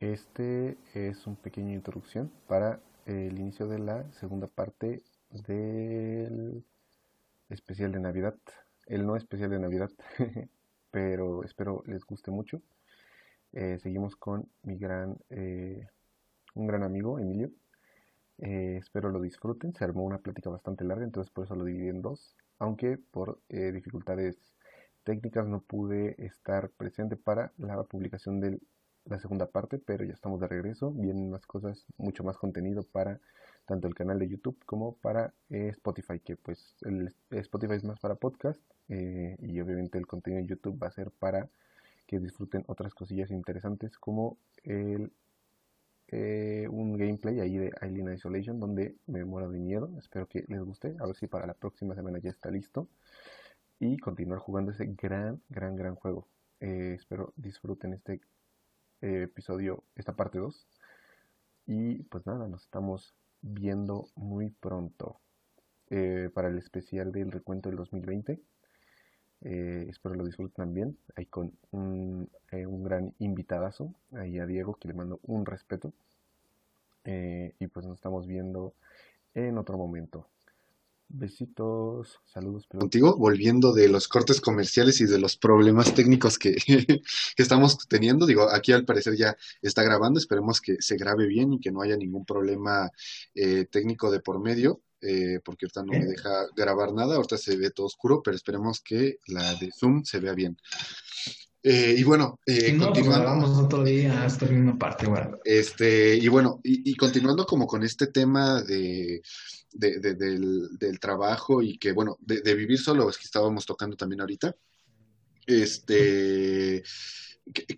Este es un pequeña introducción para el inicio de la segunda parte del especial de Navidad. El no especial de Navidad, pero espero les guste mucho. Eh, seguimos con mi gran, eh, un gran amigo, Emilio. Eh, espero lo disfruten. Se armó una plática bastante larga, entonces por eso lo dividí en dos. Aunque por dificultades técnicas no pude estar presente para la publicación de la segunda parte, pero ya estamos de regreso. Vienen más cosas, mucho más contenido para tanto el canal de YouTube como para Spotify, que pues el Spotify es más para podcast y obviamente el contenido de YouTube va a ser para que disfruten otras cosillas interesantes como el, eh, un gameplay ahí de Alien Isolation donde me muero de miedo. Espero que les guste. A ver si para la próxima semana ya está listo. Y continuar jugando ese gran, gran, gran juego. Eh, espero disfruten este eh, episodio, esta parte 2. Y pues nada, nos estamos viendo muy pronto para el especial del recuento del 2020. Eh, espero lo disfruten también. Ahí con un, eh, un, gran invitadazo. Ahí a Diego, que le mando un respeto. Eh, y pues nos estamos viendo en otro momento. Besitos, saludos. Contigo, volviendo de los cortes comerciales y de los problemas técnicos que, que, estamos teniendo. Digo, aquí al parecer ya está grabando. Esperemos que se grabe bien y que no haya ningún problema técnico de por medio eh, porque ahorita no me deja grabar nada, ahorita se ve todo oscuro, pero esperemos que la de Zoom se vea bien. Eh, y bueno, eh, pues, continuando. otro día esta misma parte, bueno. Este, y bueno, y, continuando como con este tema de, de, del, del, trabajo y que, bueno, de, vivir solo, es que estábamos tocando también ahorita. Este,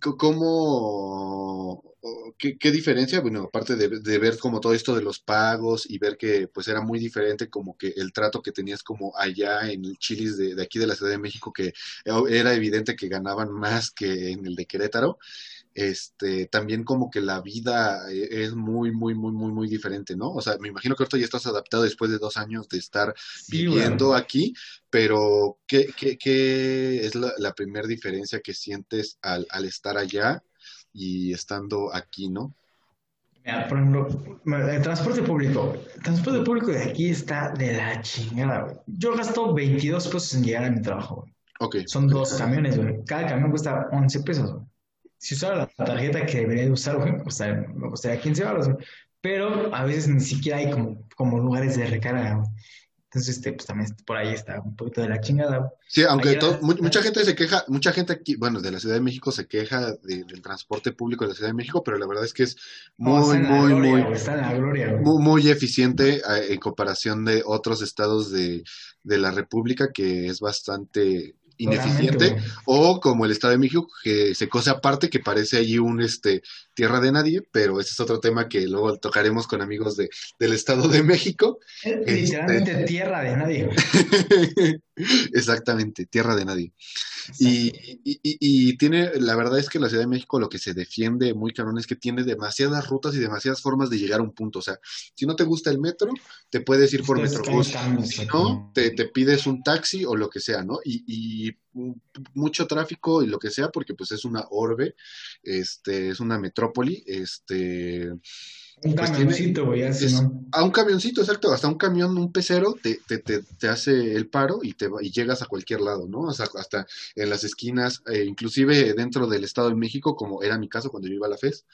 ¿cómo, ¿Qué, diferencia? Bueno, aparte de, ver como todo esto de los pagos y ver que pues era muy diferente como que el trato que tenías como allá en el Chilis de, de aquí de la Ciudad de México, que era evidente que ganaban más que en el de Querétaro este, también como que la vida e, es muy, muy, muy, muy, muy diferente, ¿no? O sea, me imagino que ahorita ya estás adaptado después de dos años de estar viviendo aquí, pero ¿qué, qué, qué es la, la primera diferencia que sientes al, al estar allá y estando aquí, ¿no? Por ejemplo, el transporte público. El transporte público de aquí está de la chingada, güey. Yo gasto 22 pesos en llegar a mi trabajo, güey. Son dos camiones, güey. Cada camión cuesta 11 pesos, güey si usara la tarjeta que debería de usar, güey, o sea, me costaría 15 baros, Pero a veces ni siquiera hay como, como lugares de recarga, güey. Entonces, este, pues también por ahí está un poquito de la chingada. Sí, aunque mucha gente se queja, mucha gente aquí, bueno, de la Ciudad de México se queja del transporte público de la Ciudad de México, pero la verdad es que es muy, muy, muy, muy, muy, eficiente eh, en comparación de otros estados de, de la República, que es bastante ineficiente, o como el Estado de México, que se cose aparte, que parece allí un este tierra de nadie, pero ese es otro tema que luego tocaremos con amigos de, del Estado de México. literalmente este, tierra de nadie. Exactamente, tierra de nadie. Y, y, tiene, la verdad es que la Ciudad de México lo que se defiende muy cabrón es que tiene demasiadas rutas y demasiadas formas de llegar a un punto. O sea, si no te gusta el metro, te puedes ir por Metrobús. Si no, te, te, pides un taxi o lo que sea, ¿no? Y, mucho tráfico y lo que sea, porque pues es una orbe, este, es una metrópoli, este un pues camioncito, güey, A un camioncito, exacto, hasta un camión, un pecero, te, te, te, hace el paro y, te, y llegas a cualquier lado, ¿no? O sea, hasta en las esquinas, eh, inclusive dentro del Estado de México, como era mi caso cuando yo iba a la FES,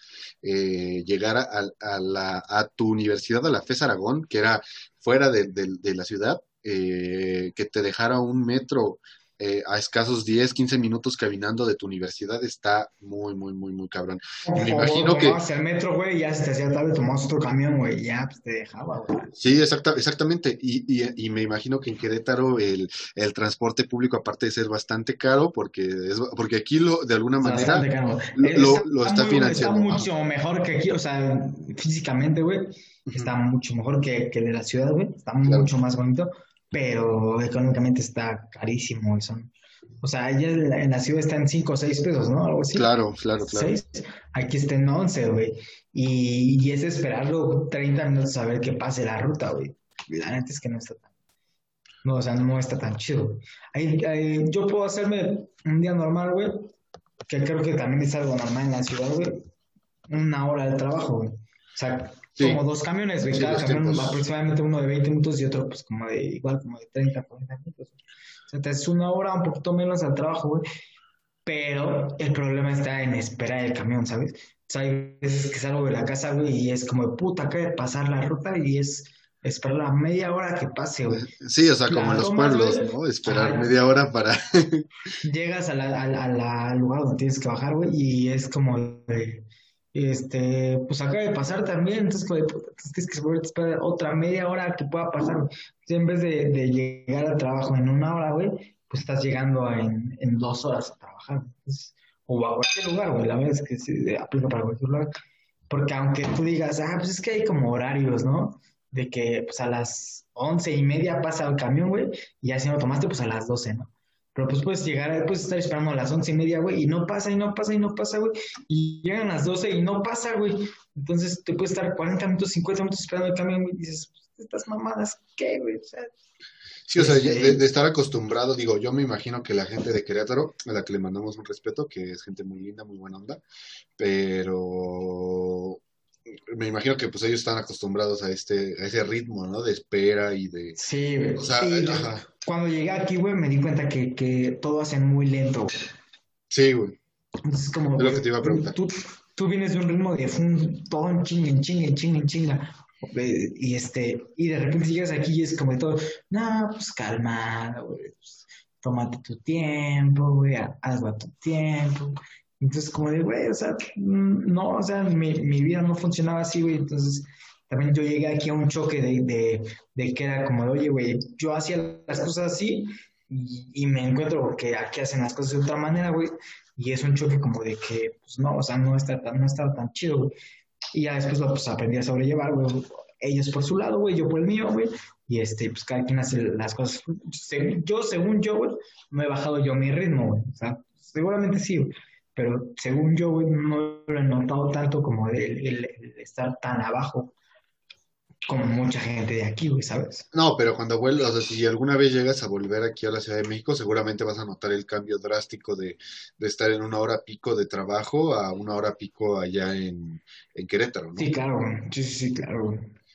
eh, llegar a, a, la, a tu universidad, a la FES Aragón, que era fuera de, de la ciudad, eh, que te dejara un metro eh, a escasos 10, 15 minutos caminando de tu universidad está muy, muy, muy, muy cabrón. me imagino que... Hacia el metro, güey, ya se te hacía tarde, tomabas otro camión, güey, ya pues, te dejaba, güey. Sí, exacta, exactamente. Y, y, y, me imagino que en Querétaro el, el, transporte público, aparte de ser bastante caro, porque es, porque aquí lo, de alguna manera lo, lo, está, financiando. Está mucho mejor que aquí, o sea, físicamente, güey, está mucho mejor que, que de la ciudad, güey, está mucho más bonito pero económicamente está carísimo. Son, o sea, ya en la ciudad está en 5 o 6 pesos, ¿no? Algo así. Claro, claro, claro. Aquí está en 11, güey. Y, y, es esperarlo 30 minutos a ver que pase la ruta, güey. La neta es que no está tan. No, o sea, no está tan chido. yo puedo hacerme un día normal, güey, que creo que también es algo normal en la ciudad, güey. una hora de trabajo, güey. O sea, Sí. como dos camiones. Sí, Cada camión tiempos. aproximadamente uno de 20 minutos y otro, pues, como de, igual, como de 30, 40 minutos. O sea, te haces una hora, un poquito menos al trabajo, güey. Pero el problema está en esperar el camión, ¿sabes? O sea, hay veces que salgo de la casa, güey, y es como de puta, de pasar la ruta y es esperar la media hora que pase, güey. Sí, o sea, como La en los tomas, pueblos, güey. ¿no? Esperar media hora para... Llegas a la- a la- a la- al lugar donde tienes que bajar, güey, y es como de, este, pues acaba de pasar también, entonces tienes que a esperar otra media hora que pueda pasar, en vez de, de llegar al trabajo en una hora, güey, pues estás llegando en, en dos horas a trabajar, o a cualquier lugar, güey, la verdad es que se aplica para cualquier lugar, porque aunque tú digas, ah, pues es que hay como horarios, ¿no? De que, pues a las once y media pasa el camión, güey, y ya si no tomaste, pues a las doce, ¿no? Pero pues puedes llegar, puedes estar esperando a las once y media, güey, y no pasa, y no pasa, y no pasa, güey. Y llegan las doce y no pasa, güey. Entonces te puedes estar 40 minutos, 50 minutos esperando el camión, güey, y dices, pues, estas mamadas, ¿qué, güey? O sea, Sí, o sea, Este- de, de estar acostumbrado, digo, yo me imagino que la gente de Querétaro, a la que le mandamos un respeto, que es gente muy linda, muy buena onda, pero me imagino que pues ellos están acostumbrados a este, a ese ritmo, ¿no? De espera y de... sí, güey. O sea, sí, yo- ajá. Cuando llegué aquí, güey, me di cuenta que, que todo hacen muy lento, güey. Sí, güey. Entonces, como, Es lo que te iba a preguntar. Tú, tú vienes de un ritmo de fum, todo en chinga, en chinga, en chinga, en chinga. Y, este, y de repente llegas aquí y es como de todo, no, pues calma, güey. pues, tómate tu tiempo, güey, ha- hazlo a tu tiempo. Entonces, como de, güey, o sea, mm, no, o sea, mi, mi vida no funcionaba así, güey. Entonces, también yo llegué aquí a un choque de, de, de que era como oye, güey, yo hacía las cosas así y, y me encuentro que aquí hacen las cosas de otra manera, güey. Y es un choque como de que, pues no, o sea, no está tan, no está tan chido, güey. Y ya después lo pues, aprendí a sobrellevar, güey. Ellos por su lado, güey, yo por el mío, güey. Y este, pues cada quien hace las cosas. Yo, según yo, güey, no he bajado yo mi ritmo, güey. O sea, seguramente sí. Pero según yo, güey, no lo he notado tanto como el, el- el estar tan abajo como mucha gente de aquí, güey, ¿sabes? No, pero cuando vuelvas, o sea, si alguna vez llegas a volver aquí a la Ciudad de México, seguramente vas a notar el cambio drástico de, de estar en una hora pico de trabajo a una hora pico allá en, en Querétaro, ¿no? Sí, claro. Sí, sí, sí, claro.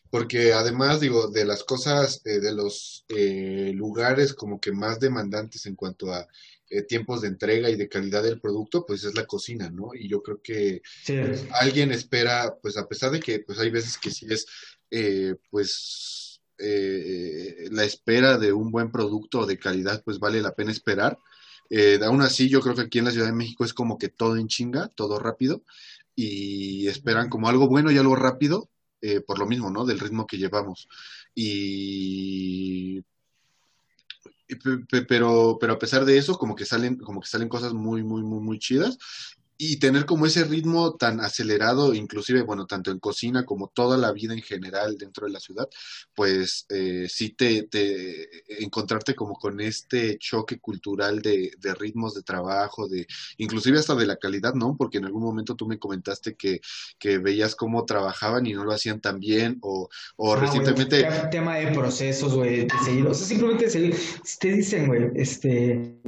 Porque además, digo, de las cosas, eh, de los eh, lugares como que más demandantes en cuanto a eh, tiempos de entrega y de calidad del producto, pues es la cocina, ¿no? Y yo creo que Sí, alguien espera, pues a pesar de que pues hay veces que sí es, eh, pues eh, la espera de un buen producto de calidad, pues vale la pena esperar. Eh, aún así, yo creo que aquí en la Ciudad de México es como que todo en chinga, todo rápido, y esperan como algo bueno y algo rápido, eh, por lo mismo, ¿no? Del ritmo que llevamos. Y y pe- pe- pero, pero a pesar de eso, como que salen, como que salen cosas muy, muy, muy, muy chidas. Y tener como ese ritmo tan acelerado, inclusive, bueno, tanto en cocina como toda la vida en general dentro de la ciudad, pues eh, sí te, te encontrarte como con este choque cultural de, de ritmos de trabajo, de inclusive hasta de la calidad, ¿no? Porque en algún momento tú me comentaste que, que veías cómo trabajaban y no lo hacían tan bien, o, o Ah, recientemente... te- tema de procesos, güey, de seguir. O sea, simplemente seguir. Si te dicen, güey, este,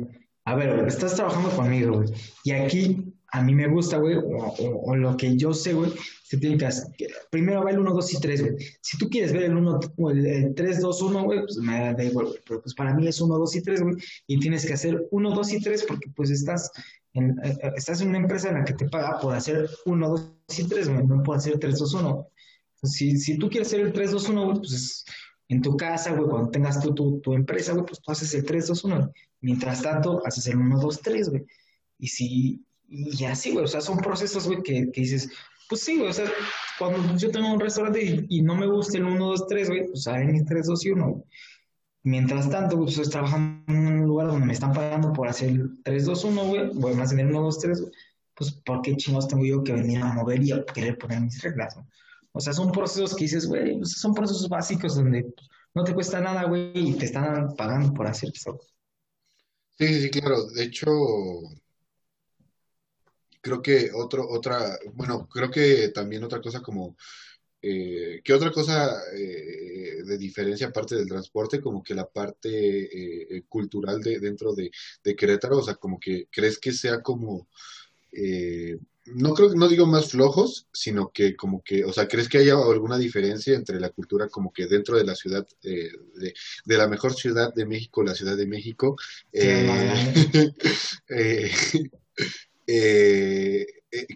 a ver, estás trabajando conmigo, güey, y aquí a mí me gusta, güey, o, o- o lo que yo sé, güey, se tiene que hacer. Primero va el 1, 2 y 3, güey. Si tú quieres ver el 1, o el, el 3, 2, 1, güey, pues me da igual. Pero pues para mí es 1, 2 y 3, güey, y tienes que hacer 1, 2 y 3 porque pues estás en, eh, eh, estás en una empresa en la que te paga por hacer 1, 2 y 3, güey, no por hacer 3, 2, 1. Si, si tú quieres hacer el 3-2-1, güey, pues es en tu casa, güey, cuando tengas tú tu, tu empresa, güey, pues tú haces el 3-2-1. güey. Mientras tanto, haces el 1-2-3, güey. Y si, y así, güey, o sea, son procesos, güey, que, que dices, pues sí, güey, o sea, cuando yo tengo un restaurante y, y no me gusta el 1-2-3, güey, pues haré mi 3-2-1, güey. Mientras tanto, pues estoy trabajando en un lugar donde me están pagando por hacer el 3-2-1, güey, güey, más en el 1-2-3, güey, pues ¿por qué chingados tengo yo que venir a mover y a querer poner mis reglas, ¿no? O sea, son procesos que dices, güey, pues, son procesos básicos donde no te cuesta nada, güey, y te están pagando por hacer eso. Sí, sí, sí, claro. De hecho, creo que otro, otra, bueno, creo que también otra cosa como, eh, ¿qué otra cosa eh, de diferencia aparte del transporte, como que la parte eh, cultural de dentro de, de Querétaro, o sea, como que crees que sea como, eh, no creo, no digo más flojos, sino que como que, o sea, ¿crees que haya alguna diferencia entre la cultura como que dentro de la ciudad, eh, de, de, la mejor ciudad de México, la Ciudad de México? Eh, eh, eh,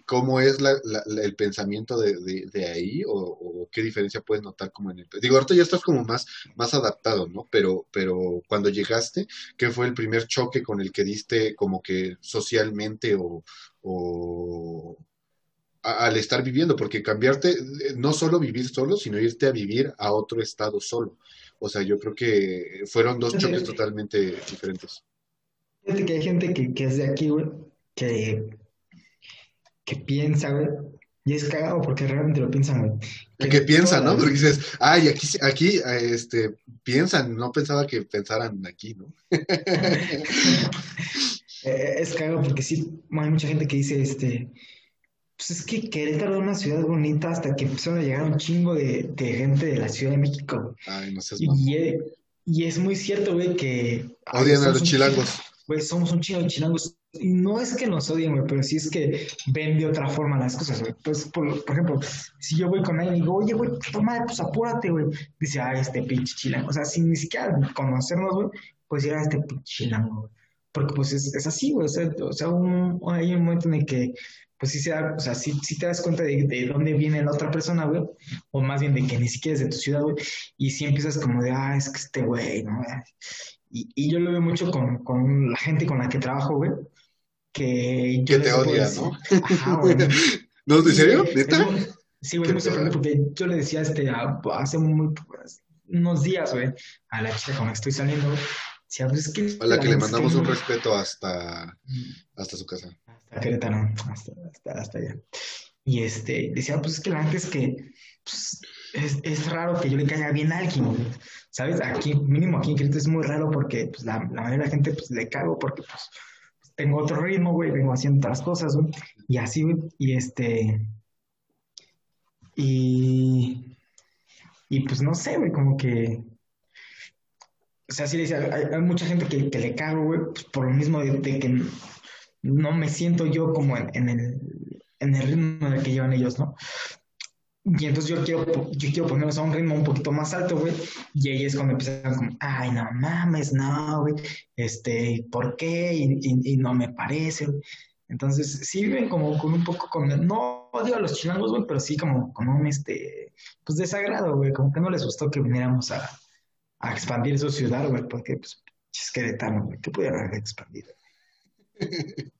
¿Cómo es la, la, el pensamiento de, de, de ahí o, o, qué diferencia puedes notar como en el... Digo, ahorita ya estás como más, más adaptado, ¿no? Pero, pero cuando llegaste, ¿qué fue el primer choque con el que diste como que socialmente o, o a, al estar viviendo, porque cambiarte, no solo vivir solo, sino irte a vivir a otro estado solo. O sea, yo creo que fueron dos choques totalmente diferentes. Fíjate que hay gente que, que es de aquí, güey, que, que piensa, güey, y es cagado porque realmente lo piensan, güey. Que, que piensan, ¿no? Porque dices, ay, aquí, aquí, este, piensan, no pensaba que pensaran aquí, ¿no? Eh, es cagado porque sí, hay mucha gente que dice, este, pues es que Querétaro es una ciudad bonita hasta que empezaron a llegar un chingo de, de gente de la Ciudad de México. Ay, no seas y, y, y, es muy cierto, güey, que... Odian a los chilangos. Güey, somos un chingo de chilangos. Y no es que nos odien, güey, pero sí es que ven de otra forma las cosas, güey. Pues, por, por, ejemplo, si yo voy con alguien y digo, oye, güey, toma, pues apúrate, güey. Dice, ah, este pinche chilango. O sea, sin ni siquiera conocernos, güey, pues llega este pinche chilango, güey porque pues es, es así, güey, o sea, o sea un, hay un momento en el que pues sí se o sea, sí, sí te das cuenta de, de, dónde viene la otra persona, güey, o más bien de que ni siquiera es de tu ciudad, güey, y sí empiezas como de, ah, es que este güey, ¿no? Y, y yo lo veo mucho con, con la gente con la que trabajo, güey, que... Que te odia, decir, ¿no? Ajá, güey. ¿No, ¿En serio? ¿Neta? Sí, güey, me sorprende porque yo le decía este, hace muy, unos días, güey, a la chica con la que estoy saliendo, güey, pues es que a la que le mandamos un respeto hasta, hasta su casa. Hasta Querétaro, hasta, hasta, hasta allá. Y este, decía, pues es que la gente es que pues, es, es, raro que yo le caiga bien a alguien, ¿sabes? Aquí, mínimo aquí en Querétaro es muy raro porque pues, la, la mayoría de la gente pues le cago porque pues tengo otro ritmo, güey, vengo haciendo otras cosas, güey, y así, güey, y este, y, y pues no sé, güey, como que o sea, sí le decía, hay, mucha gente que, que le cago, güey, pues por lo mismo de, que no me siento yo como en, el, en el ritmo en el que llevan ellos, ¿no? Y entonces yo quiero, yo quiero ponerlos a un ritmo un poquito más alto, güey. Y ahí es cuando empiezan como, ay, no mames, no, güey. Este, ¿por qué? Y, no me parece, güey. Entonces, sí viven como con un poco con, no odio a los chilangos, güey, pero sí como con un, este, pues desagrado, güey. Como que no les gustó que viniéramos a, expandir su ciudad, güey, porque pues, es Querétaro, güey, ¿qué pudiera haber expandido?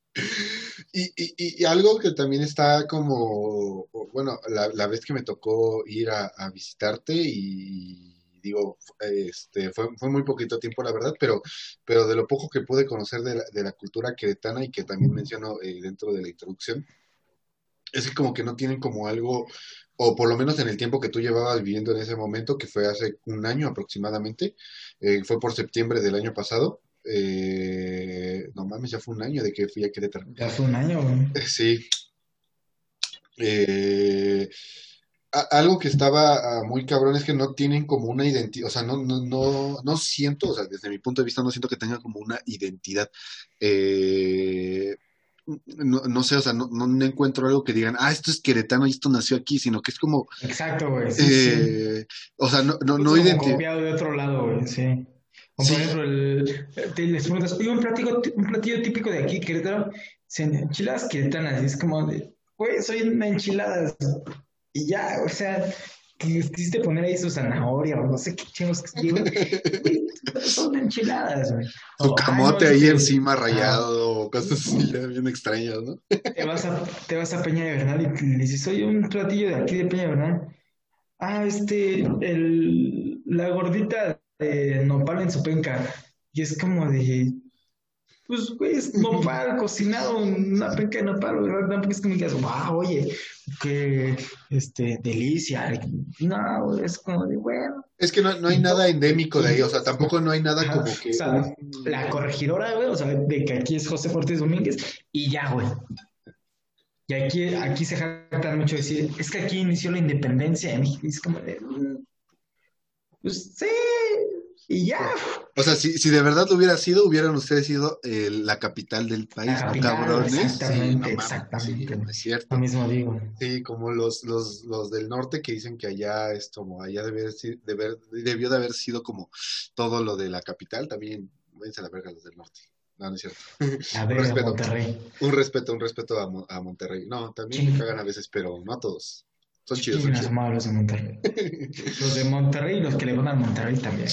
y, y, y, algo que también está como, bueno, la, la vez que me tocó ir a, a, visitarte y digo, este, fue, fue muy poquito tiempo la verdad, pero, pero de lo poco que pude conocer de la, de la cultura queretana y que también menciono eh, dentro de la introducción, es que como que no tienen como algo o por lo menos en el tiempo que tú llevabas viviendo en ese momento, que fue hace un año aproximadamente, eh, fue por septiembre del año pasado. Eh, no mames, ya fue un año de que fui a Querétaro. Ya fue un año, güey. Sí. Eh, a, algo que estaba uh, muy cabrón es que no tienen como una identidad, o sea, no, no, no, no siento, o sea, desde mi punto de vista no siento que tengan como una identidad. Eh, no, no, sé, o sea, no, no, encuentro algo que digan, ah, esto es queretano y esto nació aquí, sino que es como... Exacto, güey. Sí, eh, sí. O sea, no, no, no de otro lado, güey, sí. Como sí. por ejemplo, el, te, les preguntas, oye, un platillo, un platillo típico de aquí, Querétaro, enchiladas queretanas, y es como, güey, soy una enchiladas, y ya, o sea, quisiste poner ahí su zanahoria o no sé qué chingos que digo, son enchiladas, güey. Su camote ahí encima rayado, o cosas así bien extrañas, ¿no? Te vas a, te vas a Peña de Bernal y le dices, oye, un platillo de aquí de Peña de Bernal. Ah, este, el, la gordita de nopal en su penca. Y es como de, pues, güey, es nopal cocinado, una penca de nopal, ¿verdad? Porque es como que digas, wow, oye, qué, este, delicia. No, es como de, bueno. Es que no, no hay nada endémico de ahí, o sea, tampoco no hay nada Ajá, como que... O sea, la corregidora, güey, o sea, de que aquí es José Ortiz Domínguez, y ya, güey. Y aquí, aquí se jactan mucho decir, es que aquí inició la independencia de México, y es como de, pues sí, Y ya. O sea, si, si de verdad lo hubiera sido, hubieran ustedes sido eh, la capital del país, La ¿no, capital, cabrones? exactamente, no exactamente. sí, es cierto. Lo mismo digo. Sí, como los, los, los del norte que dicen que allá es como, allá debe, debió de haber sido como todo lo de la capital, también, váyanse a la verga los del norte. No, no es cierto. A Un ver, respeto. Monterrey. Un respeto, un respeto a, Mo- a Monterrey. No, también me Sí. cagan a veces, pero no a todos. Son chidos, son madre los de Monterrey. chidos. Los de Monterrey y los que le van al Monterrey también.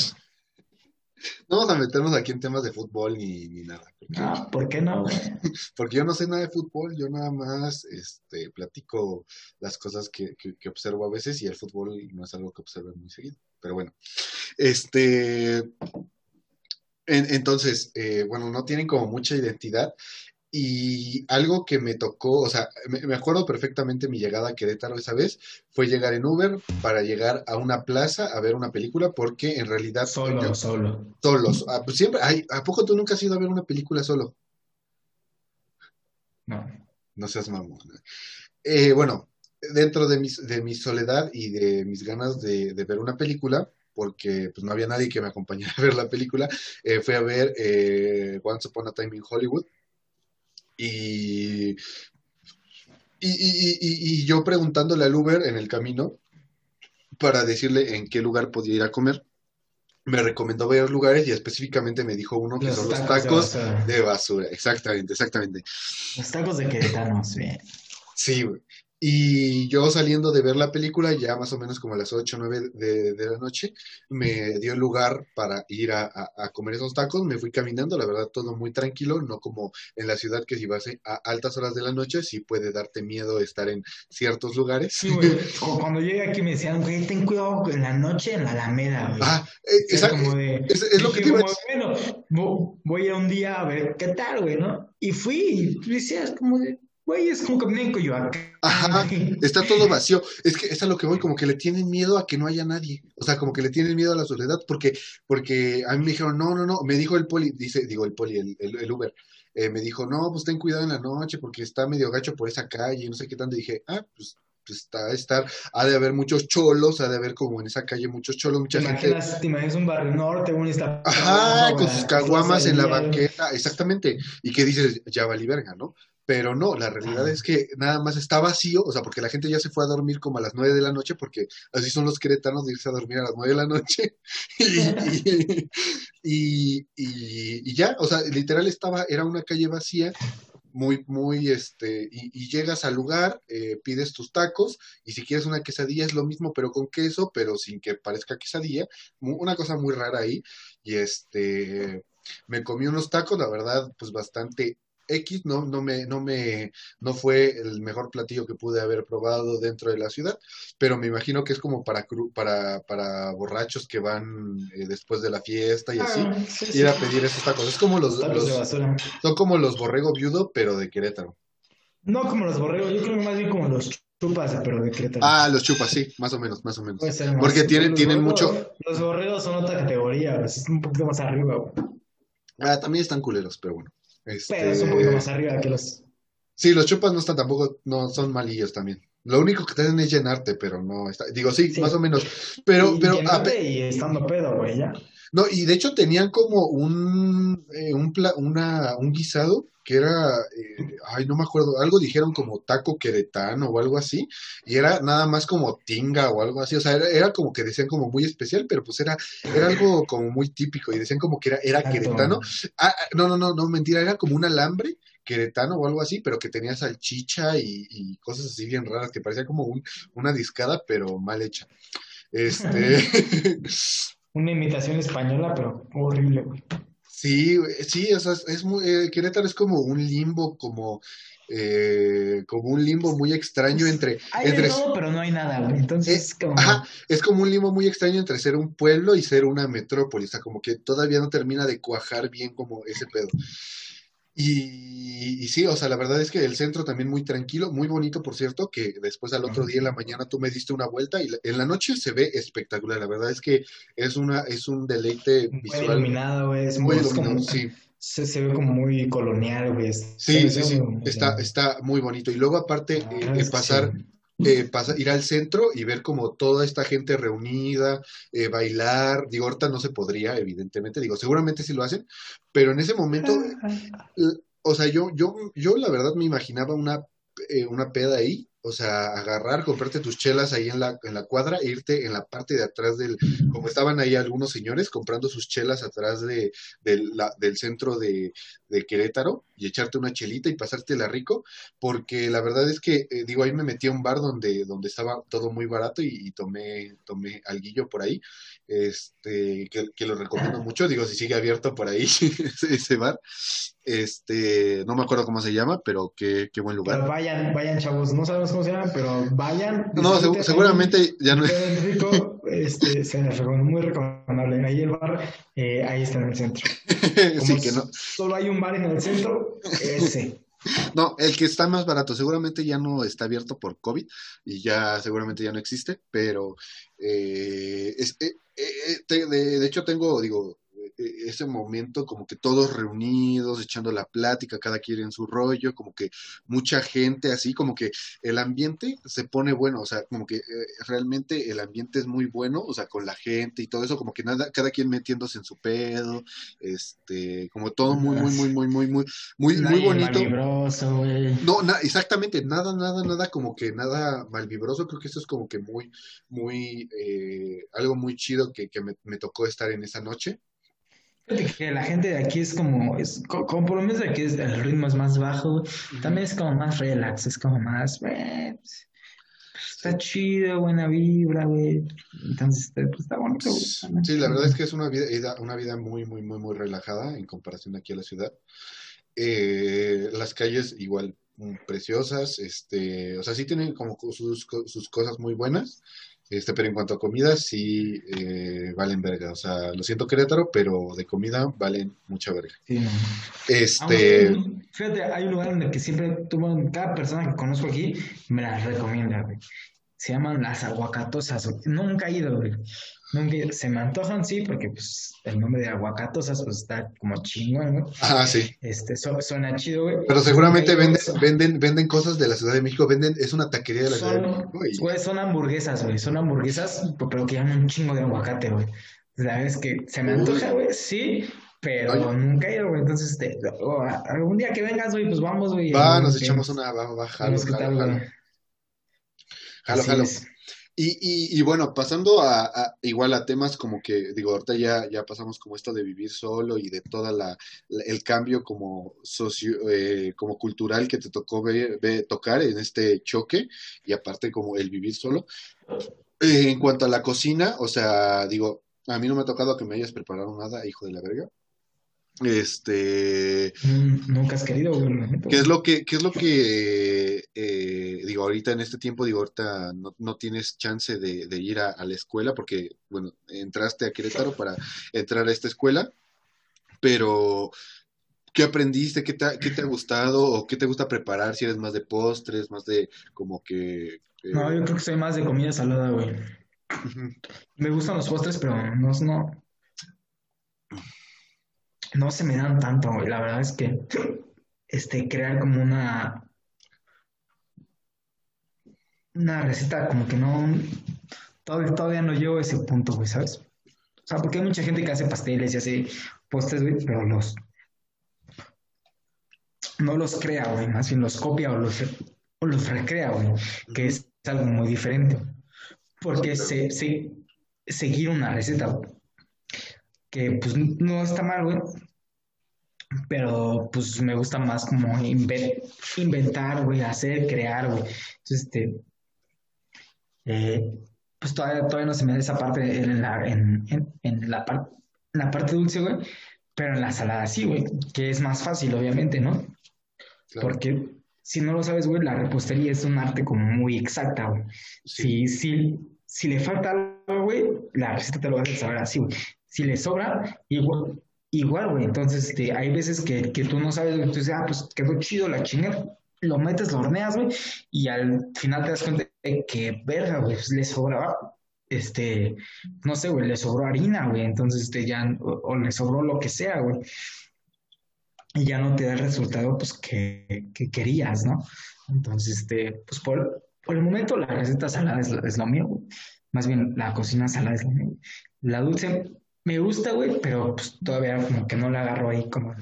No vamos a meternos aquí en temas de fútbol ni, ni nada. Porque, No, ¿por qué no, porque yo no sé nada de fútbol, yo nada más este, platico las cosas que, que- que observo a veces y el fútbol no es algo que observe muy seguido. Pero bueno, este, en- entonces, eh, bueno, no tienen como mucha identidad. Y algo que me tocó, o sea, me, acuerdo perfectamente mi llegada a Querétaro esa vez, fue llegar en Uber para llegar a una plaza a ver una película, porque en realidad Solo, yo- solo. solos. Ah, pues siempre, ay, ¿a poco tú nunca has ido a ver una película solo? No. No seas mamón. Eh, bueno, dentro de, mis, de mi soledad y de mis ganas de, de ver una película, porque pues no había nadie que me acompañara a ver la película, eh, fui a ver eh, Once Upon a Time in Hollywood. Y, y, y- y- yo preguntándole al Uber en el camino para decirle en qué lugar podía ir a comer, me recomendó varios lugares y específicamente me dijo uno que Los son los tacos de basura. de basura. Exactamente, exactamente. Los tacos de queretanos, bien. Sí, güey. Y yo saliendo de ver la película, ya más o menos como a las 8 o 9 de, de la noche, me dio lugar para ir a, a- a comer esos tacos. Me fui caminando, la verdad, todo muy tranquilo, no como en la ciudad que si vas a altas horas de la noche, sí puede darte miedo estar en ciertos lugares. Sí, güey. Cuando llegué aquí me decían, güey, ten cuidado en la noche en la Alameda, güey. Ah, eh, Era exacto. como de, Es, es lo que te iba a como, decir. bueno, vo- voy a un día a ver qué tal, güey, ¿no? Y fui, y tú decías como de, güey, es como en Coyoacán. Ajá, está todo vacío. Es que es a lo que voy, como que le tienen miedo a que no haya nadie. O sea, como que le tienen miedo a la soledad, porque, porque a mí me dijeron, no, no, no, me dijo el poli, dice, digo el poli, el, el, el Uber, eh, me dijo, no, pues ten cuidado en la noche porque está medio gacho por esa calle y no sé qué tanto. Y dije, ah, pues, pues está, estar, ha de haber muchos cholos, ha de haber como en esa calle muchos cholos, mucha ¿Te gente. te imaginas un barrio norte, un está Ajá, con sus caguamas en la banqueta. exactamente. Y que dices, ya valí verga, ¿no? Pero no, la realidad es que nada más está vacío, o sea, porque la gente ya se fue a dormir como a las nueve de la noche, porque así son los queretanos de irse a dormir a las nueve de la noche. Y, y, y- y ya, o sea, literal estaba, era una calle vacía, muy, muy, este, y, y llegas al lugar, eh, pides tus tacos, y si quieres una quesadilla es lo mismo, pero con queso, pero sin que parezca quesadilla, una cosa muy rara ahí, y este, me comí unos tacos, la verdad, pues bastante X, no, no me, no me, no fue el mejor platillo que pude haber probado dentro de la ciudad, pero me imagino que es como para, cru- para, para borrachos que van eh, después de la fiesta y así, Ah, sí, sí. ir a pedir esos tacos. Es como los, Tacos de los- basura. son como los borrego viudo, pero de Querétaro. No como los borregos, yo creo que más bien como los chupas, pero de Querétaro. Ah, los chupas, sí, más o menos, más o menos. Puede ser más. Porque tienen, Los tienen borregos- mucho, Los borregos son otra categoría, güey, es un poquito más arriba, güey. ah, también están culeros, pero bueno. Este, Pero es un poquito más arriba que los. Sí, los chupas no están tampoco, no son malillos también. Lo único que te hacen es llenarte, pero no está. Digo, sí, Sí. más o menos. Pero, y, pero, ah, pe- y estando pedo, güey, ya. no, y de hecho tenían como un, eh, un, pla- una, un guisado que era, eh, ay, no me acuerdo, algo dijeron como taco queretano o algo así, y era nada más como tinga o algo así, o sea, era, era como que decían como muy especial, pero pues era, era algo como muy típico, y decían como que era, era queretano. Ah, ah, no, no, no, no, mentira, era como un alambre queretano o algo así, pero que tenía salchicha y, y cosas así bien raras, que parecía como un, una discada, pero mal hecha. Este, Una imitación española, pero horrible, güey. sí, sí, o sea, es, es muy, eh, Querétaro es como un limbo, como, eh, como un limbo muy extraño entre, Hay entre, de todo, pero no hay nada, güey. Entonces, Eh, como. ajá, es como un limbo muy extraño entre ser un pueblo y ser una metrópoli, o sea, como que todavía no termina de cuajar bien como ese pedo. Y, y sí, o sea, la verdad es que el centro también muy tranquilo, muy bonito, por cierto, que después al otro día en la mañana tú me diste una vuelta y la- en la noche se ve espectacular. La verdad es que es una, es un deleite muy visual iluminado. Es muy muy, iluminado, como, sí. se, se ve como muy colonial, güey. Sí, sí, sí, está, está muy bonito. Y luego aparte, La eh, pasar, sí. Eh, ir al centro y ver como toda esta gente reunida, eh, bailar. Digo, ahorita no se podría, evidentemente. Digo, seguramente sí lo hacen, pero en ese momento, o sea, yo, yo, yo la verdad me imaginaba una, eh, una peda ahí o sea, agarrar, comprarte tus chelas ahí en la, en la cuadra e irte en la parte de atrás del, como estaban ahí algunos señores comprando sus chelas atrás de, del centro de, Querétaro y echarte una chelita y pasártela rico, porque la verdad es que, eh, digo, ahí me metí a un bar donde, donde estaba todo muy barato y, tomé, tomé alguillo por ahí, este, que, lo recomiendo mucho, digo, si sigue abierto por ahí ese, bar, este, no me acuerdo cómo se llama, pero qué, qué buen lugar. vayan, vayan chavos, no sabemos cómo se llama, pero vayan. No, seguramente ya no es. rico, este, se muy recomendable. Ahí el bar, eh, ahí está en el centro. sí, que no. Solo hay un bar en el centro, ese. No, el que está más barato, seguramente ya no está abierto por COVID y ya seguramente ya no existe, pero eh, es, eh, eh de, de, hecho tengo, digo, ese momento como que todos reunidos, echando la plática, cada quien en su rollo, como que mucha gente así, como que el ambiente se pone bueno, o sea, como que eh, realmente el ambiente es muy bueno, o sea, con la gente y todo eso, como que nada, cada quien metiéndose en su pedo, este, como todo muy, muy, muy, muy, muy, muy, muy, muy bonito. No, exactamente, nada, nada, nada, como que nada malvibroso, creo que eso es como que muy, muy, eh, algo muy chido que, que me tocó estar en esa noche que la gente de aquí es como, es, como por lo menos de aquí el ritmo es más bajo, también es como más relax, es como más, pues, está chido, buena vibra, güey. Entonces, este, pues, está bonito. Sí, la verdad es que es una vida, una vida muy, muy, muy, muy relajada en comparación aquí a la ciudad. Eh, las calles igual mm, preciosas, este, o sea, sí tienen como sus, sus cosas muy buenas. Este, pero en cuanto a comida, sí eh, valen verga. O sea, lo siento Querétaro, pero de comida valen mucha verga. Este. fíjate, hay un lugar en el que siempre tuvo, cada persona que conozco aquí me la recomienda, güey. Se llaman las aguacatosas. Nunca he ido, güey. Nunca Se me antojan, sí, porque pues el nombre de aguacatosas pues está como chingón, güey. Ah, sí. Este, suena chido, güey. Pero seguramente venden, venden, venden cosas de la Ciudad de México, venden, es una taquería de la Ciudad de México. Güey, son hamburguesas, güey. Son hamburguesas, pero que llaman un chingo de aguacate, güey. La vez que se me antoja, güey, sí, pero nunca he ido, güey. Entonces, este, algún día que vengas, güey, pues vamos, güey. Va, nos echamos una, va, va, jalo, jalo, jalo. Jalo. Y, y, bueno, pasando a, igual a temas como que, digo, ahorita ya, ya pasamos como esto de vivir solo y de toda la, el cambio como socio, eh, como cultural que te tocó ver, tocar en este choque y aparte como el vivir solo. Eh, en cuanto a la cocina, o sea, digo, a mí no me ha tocado que me hayas preparado nada, hijo de la verga. Este. Mm, nunca has querido, ¿Qué es lo que, qué es lo que eh, digo, ahorita en este tiempo, digo, ahorita no, tienes chance de, ir a, la escuela porque, bueno, entraste a Querétaro para entrar a esta escuela, pero ¿qué aprendiste? ¿Qué te, qué te ha gustado? ¿O qué te gusta preparar? Si eres más de postres, más de como que. No, yo creo que soy más de comida salada, güey. Me gustan los postres, pero no, no, no se me dan tanto, güey. La verdad es que este, crear como una una receta como que no todavía, todavía no llego a ese punto, güey, ¿sabes? O sea, porque hay mucha gente que hace pasteles y hace postres, güey, pero los no los crea, güey, más bien los copia o los, los recrea, güey, que es algo muy diferente. Porque se, se, seguir una receta, que pues no está mal, güey, pero pues me gusta más como inventar, güey, hacer, crear, güey. Entonces, este, eh, pues todavía, todavía no se me da esa parte en la, en, en, la, parte la parte dulce, güey, pero en la salada sí, güey, que es más fácil, obviamente, ¿no? Porque si no lo sabes, güey, la repostería es un arte como muy exacta, güey. Si, si, si le falta algo, güey, la receta te lo vas a saber así, güey. Si le sobra, igual, igual, güey. Entonces, este, hay veces que, que tú no sabes, tú dices, ah, pues quedó chido la chinga, lo metes, lo horneas, güey, y al final te das cuenta de que, verga, güey, pues, le sobra, este, no sé, güey, le sobró harina, güey, entonces, este, ya, o, le sobró lo que sea, güey, y ya no te da el resultado, pues, que, que querías, ¿no? Entonces, este, pues, por, por el momento la receta salada es, es lo mío, güey. Más bien la cocina salada es lo mío. La dulce me gusta, güey, pero pues, todavía como que no la agarro ahí como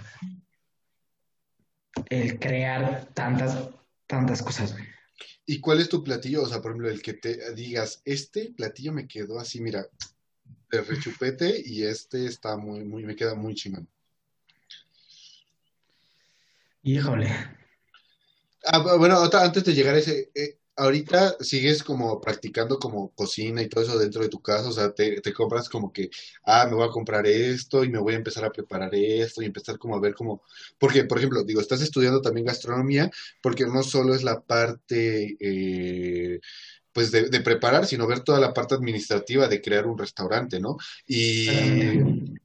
el crear tantas, tantas cosas, güey. ¿Y cuál es tu platillo? O sea, por ejemplo, el que te digas, este platillo me quedó así, mira, de rechupete y este está muy, muy, me queda muy chingón. Híjole. Ah, bu- bueno, antes de llegar a ese, eh, ahorita sigues como practicando como cocina y todo eso dentro de tu casa, o sea, te, te compras como que, ah, me voy a comprar esto y me voy a empezar a preparar esto y empezar como a ver como, porque, por ejemplo, digo, estás estudiando también gastronomía, porque no solo es la parte, eh, pues de, de preparar, sino ver toda la parte administrativa de crear un restaurante, ¿no? Y,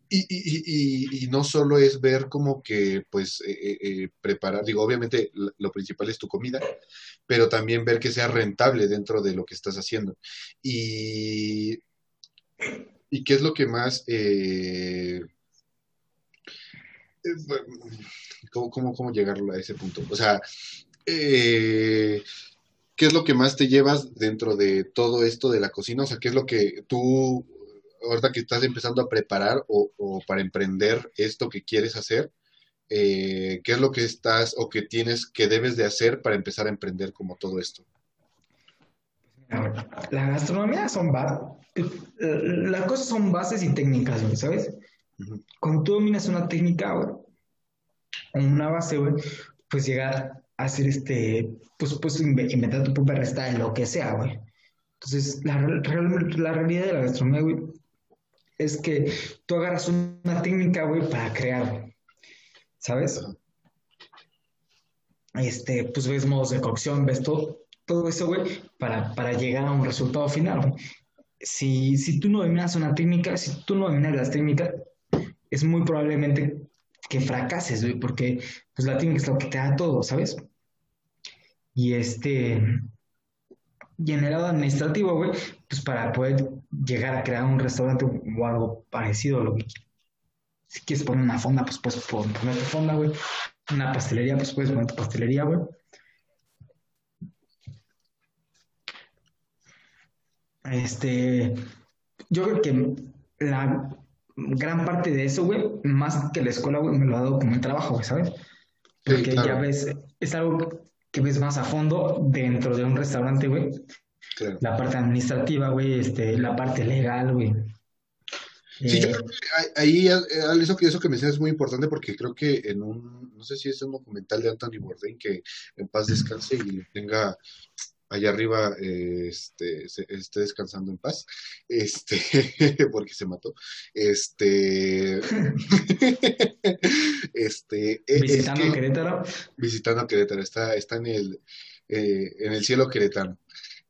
y, y, y, no solo es ver como que, pues, eh, eh, eh, preparar, digo, obviamente lo principal es tu comida, pero también ver que sea rentable dentro de lo que estás haciendo. Y, y qué es lo que más, eh, eh, ¿cómo, cómo, cómo llegar a ese punto? O sea, eh, ¿qué es lo que más te llevas dentro de todo esto de la cocina? O sea, ¿qué es lo que tú, ahorita que estás empezando a preparar o, o para emprender esto que quieres hacer, eh, qué es lo que estás o que tienes que debes de hacer para empezar a emprender como todo esto? La gastronomía son bases. Las cosas son bases y técnicas, ¿sabes? Cuando tú dominas una técnica, güey, una base, güey, pues llegar hacer este, pues, pues inve- inventar tu propia receta de lo que sea, güey. Entonces, la, la realidad de la gastronomía, güey, es que tú agarras una técnica, güey, para crear, ¿sabes? Este, pues ves modos de cocción, ves todo, todo eso, güey, para, para llegar a un resultado final, güey. Si, si tú no dominas una técnica, si tú no dominas las técnicas, es muy probablemente que fracases, güey, porque pues la técnica es lo que te da todo, ¿sabes? Y este, y en el lado administrativo, güey, pues para poder llegar a crear un restaurante o algo parecido a lo que si quieres poner una fonda, pues puedes pon- poner tu fonda, güey. Una pastelería, pues puedes poner tu pastelería, güey. Este, yo creo que la gran parte de eso, güey, más que la escuela, güey, me lo ha dado como el trabajo, güey, ¿sabes? Sí, Porque ya ves, es algo que ves más a fondo dentro de un restaurante, güey. claro. La parte administrativa, güey, este, la parte legal, güey. Sí, yo Eh, creo que ahí eso que eso que mencionas es muy importante porque creo que en un, no sé si es un documental de Anthony Bourdain que en paz descanse y tenga allá arriba eh, este, se- esté descansando en paz, este, porque se mató, este, este, e- es visitando que Querétaro, visitando Querétaro, está, está en el, eh, en el cielo queretano.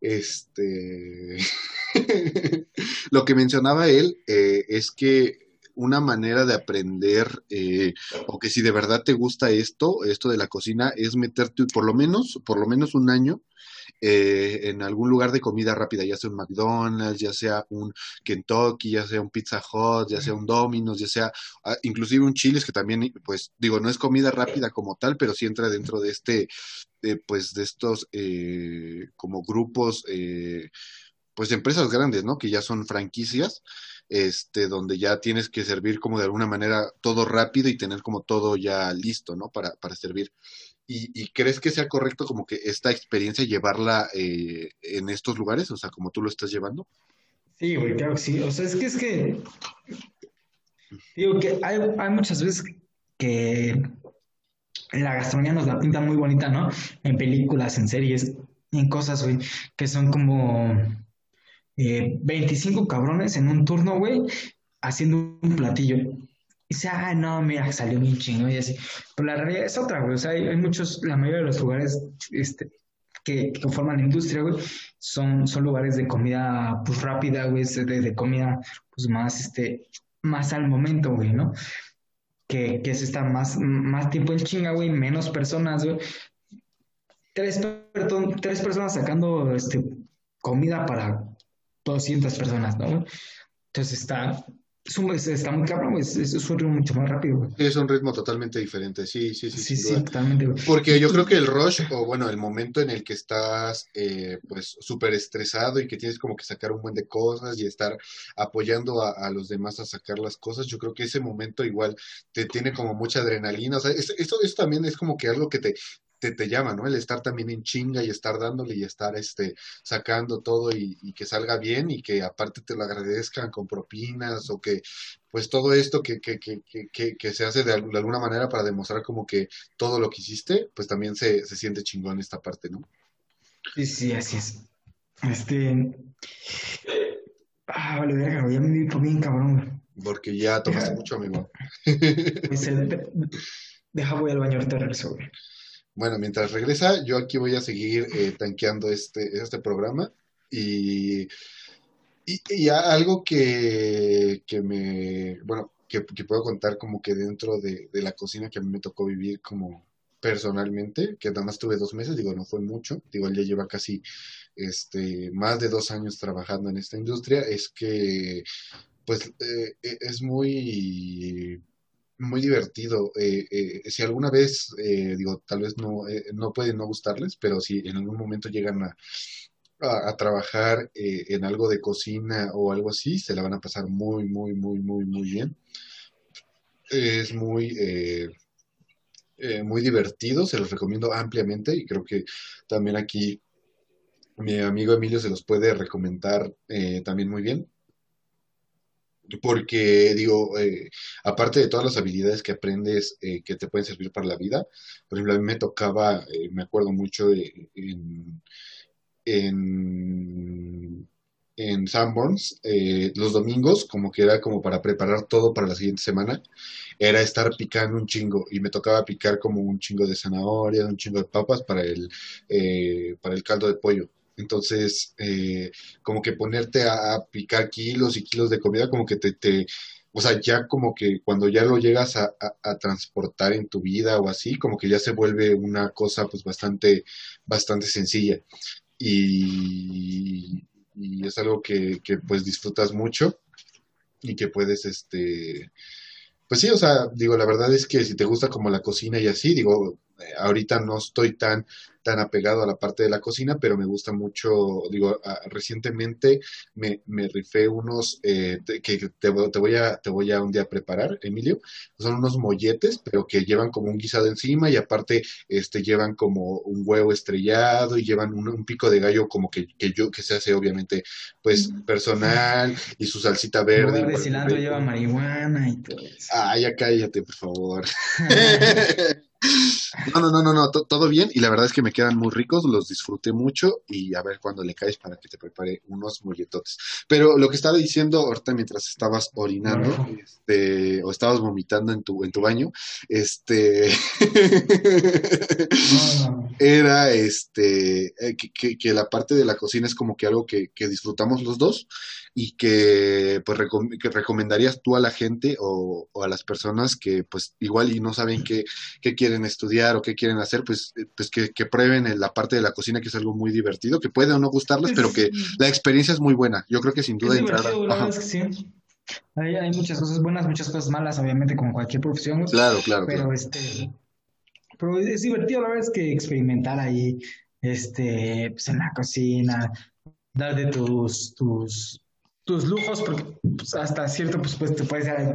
Este, lo que mencionaba él eh, es que una manera de aprender, eh, o que si de verdad te gusta esto, esto de la cocina, es meterte por lo menos, por lo menos un año eh, en algún lugar de comida rápida, ya sea un McDonald's, ya sea un Kentucky, ya sea un Pizza Hut, ya sea un Domino's, ya sea ah, inclusive un Chili's, que también, pues digo, no es comida rápida como tal, pero sí entra dentro de este, eh, pues de estos eh, como grupos, eh, pues de empresas grandes, ¿no? Que ya son franquicias, este, donde ya tienes que servir como de alguna manera todo rápido y tener como todo ya listo, ¿no? Para, para servir. ¿Y, crees que sea correcto como que esta experiencia llevarla eh, en estos lugares? O sea, como tú lo estás llevando. Sí, güey, claro que sí. O sea, es que es que, digo que hay, hay muchas veces que la gastronomía nos la pinta muy bonita, ¿no? En películas, en series, en cosas, güey, que son como eh, 25 cabrones en un turno, güey, haciendo un platillo. Y dice, ah, no, mira, salió bien chingón y así. Pero la realidad es otra, güey. O sea, hay, muchos, la mayoría de los lugares, este, que, que conforman la industria, güey, son, son lugares de comida, pues, rápida, güey, de, de comida, pues, más, este, más al momento, güey, ¿no? Que, que es estar más, más tiempo en chinga, güey, menos personas, güey. Tres, perdón, tres personas sacando, este, comida para 200 personas, ¿no? Entonces está, está muy cabrón, es, es, un ritmo mucho más rápido, güey. Es un ritmo totalmente diferente, sí, sí, sí, Sí, sí, totalmente. Porque yo creo que el rush, o bueno, el momento en el que estás eh, pues súper estresado y que tienes como que sacar un buen de cosas y estar apoyando a, a los demás a sacar las cosas, yo creo que ese momento igual te tiene como mucha adrenalina. O sea, es- esto, esto también es como que algo que te, te, te llama, ¿no? El estar también en chinga y estar dándole y estar este, sacando todo y, y que salga bien y que aparte te lo agradezcan con propinas o que pues todo esto que, que, que, que, se hace de, al- de alguna manera para demostrar como que todo lo que hiciste, pues también se, se siente chingón esta parte, ¿no? Sí, sí, así es. Este. Ah, vale, verga, ya me vi bien cabrón. Porque ya tomaste Deja, mucho, amigo. pues, el- deja, voy al baño, ahorita regreso, güey. Bueno, mientras regresa, yo aquí voy a seguir eh, tanqueando este, este programa. Y, y, algo que, que me, bueno, que, puedo contar como que dentro de, de la cocina que a mí me tocó vivir como personalmente, que nada más tuve dos meses, digo, no fue mucho, digo, él ya lleva casi este, más de dos años trabajando en esta industria, es que pues eh, eh, es muy muy divertido. Eh, eh, si alguna vez, eh, digo, tal vez no, eh, no puede no gustarles, pero si en algún momento llegan a, a, a trabajar eh, en algo de cocina o algo así, se la van a pasar muy, muy, muy, muy, muy bien. Es muy, muy divertido, se los recomiendo ampliamente y creo que también aquí mi amigo Emilio se los puede recomendar también muy bien. Porque, digo, eh, aparte de todas las habilidades que aprendes eh, que te pueden servir para la vida, por ejemplo, a mí me tocaba, eh, me acuerdo mucho en, en, en Sanborns, eh, los domingos, como que era como para preparar todo para la siguiente semana, era estar picando un chingo y me tocaba picar como un chingo de zanahoria, un chingo de papas para el, eh, para el caldo de pollo. Entonces, eh, como que ponerte a, picar kilos y kilos de comida, como que te, o sea, ya como que cuando ya lo llegas a, transportar en tu vida o así, como que ya se vuelve una cosa pues bastante, bastante sencilla. Y, y es algo que, que pues disfrutas mucho y que puedes, este, pues sí, o sea, digo, la verdad es que si te gusta como la cocina y así, digo, ahorita no estoy tan, tan apegado a la parte de la cocina, pero me gusta mucho, digo, recientemente me, me rifé unos eh, te- que te, voy- te voy a, te voy a un día preparar, Emilio, son unos molletes, pero que llevan como un guisado encima y aparte, este, llevan como un huevo estrellado y llevan un, un pico de gallo como que, que yo, que se hace obviamente, pues, personal y su salsita verde. lugar de cilantro lleva marihuana y todo eso. Ah, ya cállate, por favor. No, no, no, no, no, to- todo bien y la verdad es que me quedan muy ricos, los disfruté mucho y a ver cuándo le caes para que te prepare unos molletotes. Pero lo que estaba diciendo ahorita mientras estabas orinando, este, o estabas vomitando en tu, en tu baño, este, No, no. Era este, eh, que, que- que la parte de la cocina es como que algo que, que disfrutamos los dos y que pues recom- que recomendarías tú a la gente o, o a las personas que pues igual y no saben qué, qué quieren estudiar o qué quieren hacer, pues, eh, pues que, que prueben en la parte de la cocina que es algo muy divertido, que puede o no gustarles, pero que la experiencia es muy buena. Yo creo que sin duda entrar. Hay, hay muchas cosas buenas, muchas cosas malas, obviamente, como cualquier profesión. Claro, claro, Pero claro. este, pero es divertido, la verdad es que experimentar ahí, este, pues en la cocina, dar de tus, tus, tus lujos, porque pues, hasta cierto pues, pues te puedes dar ahí,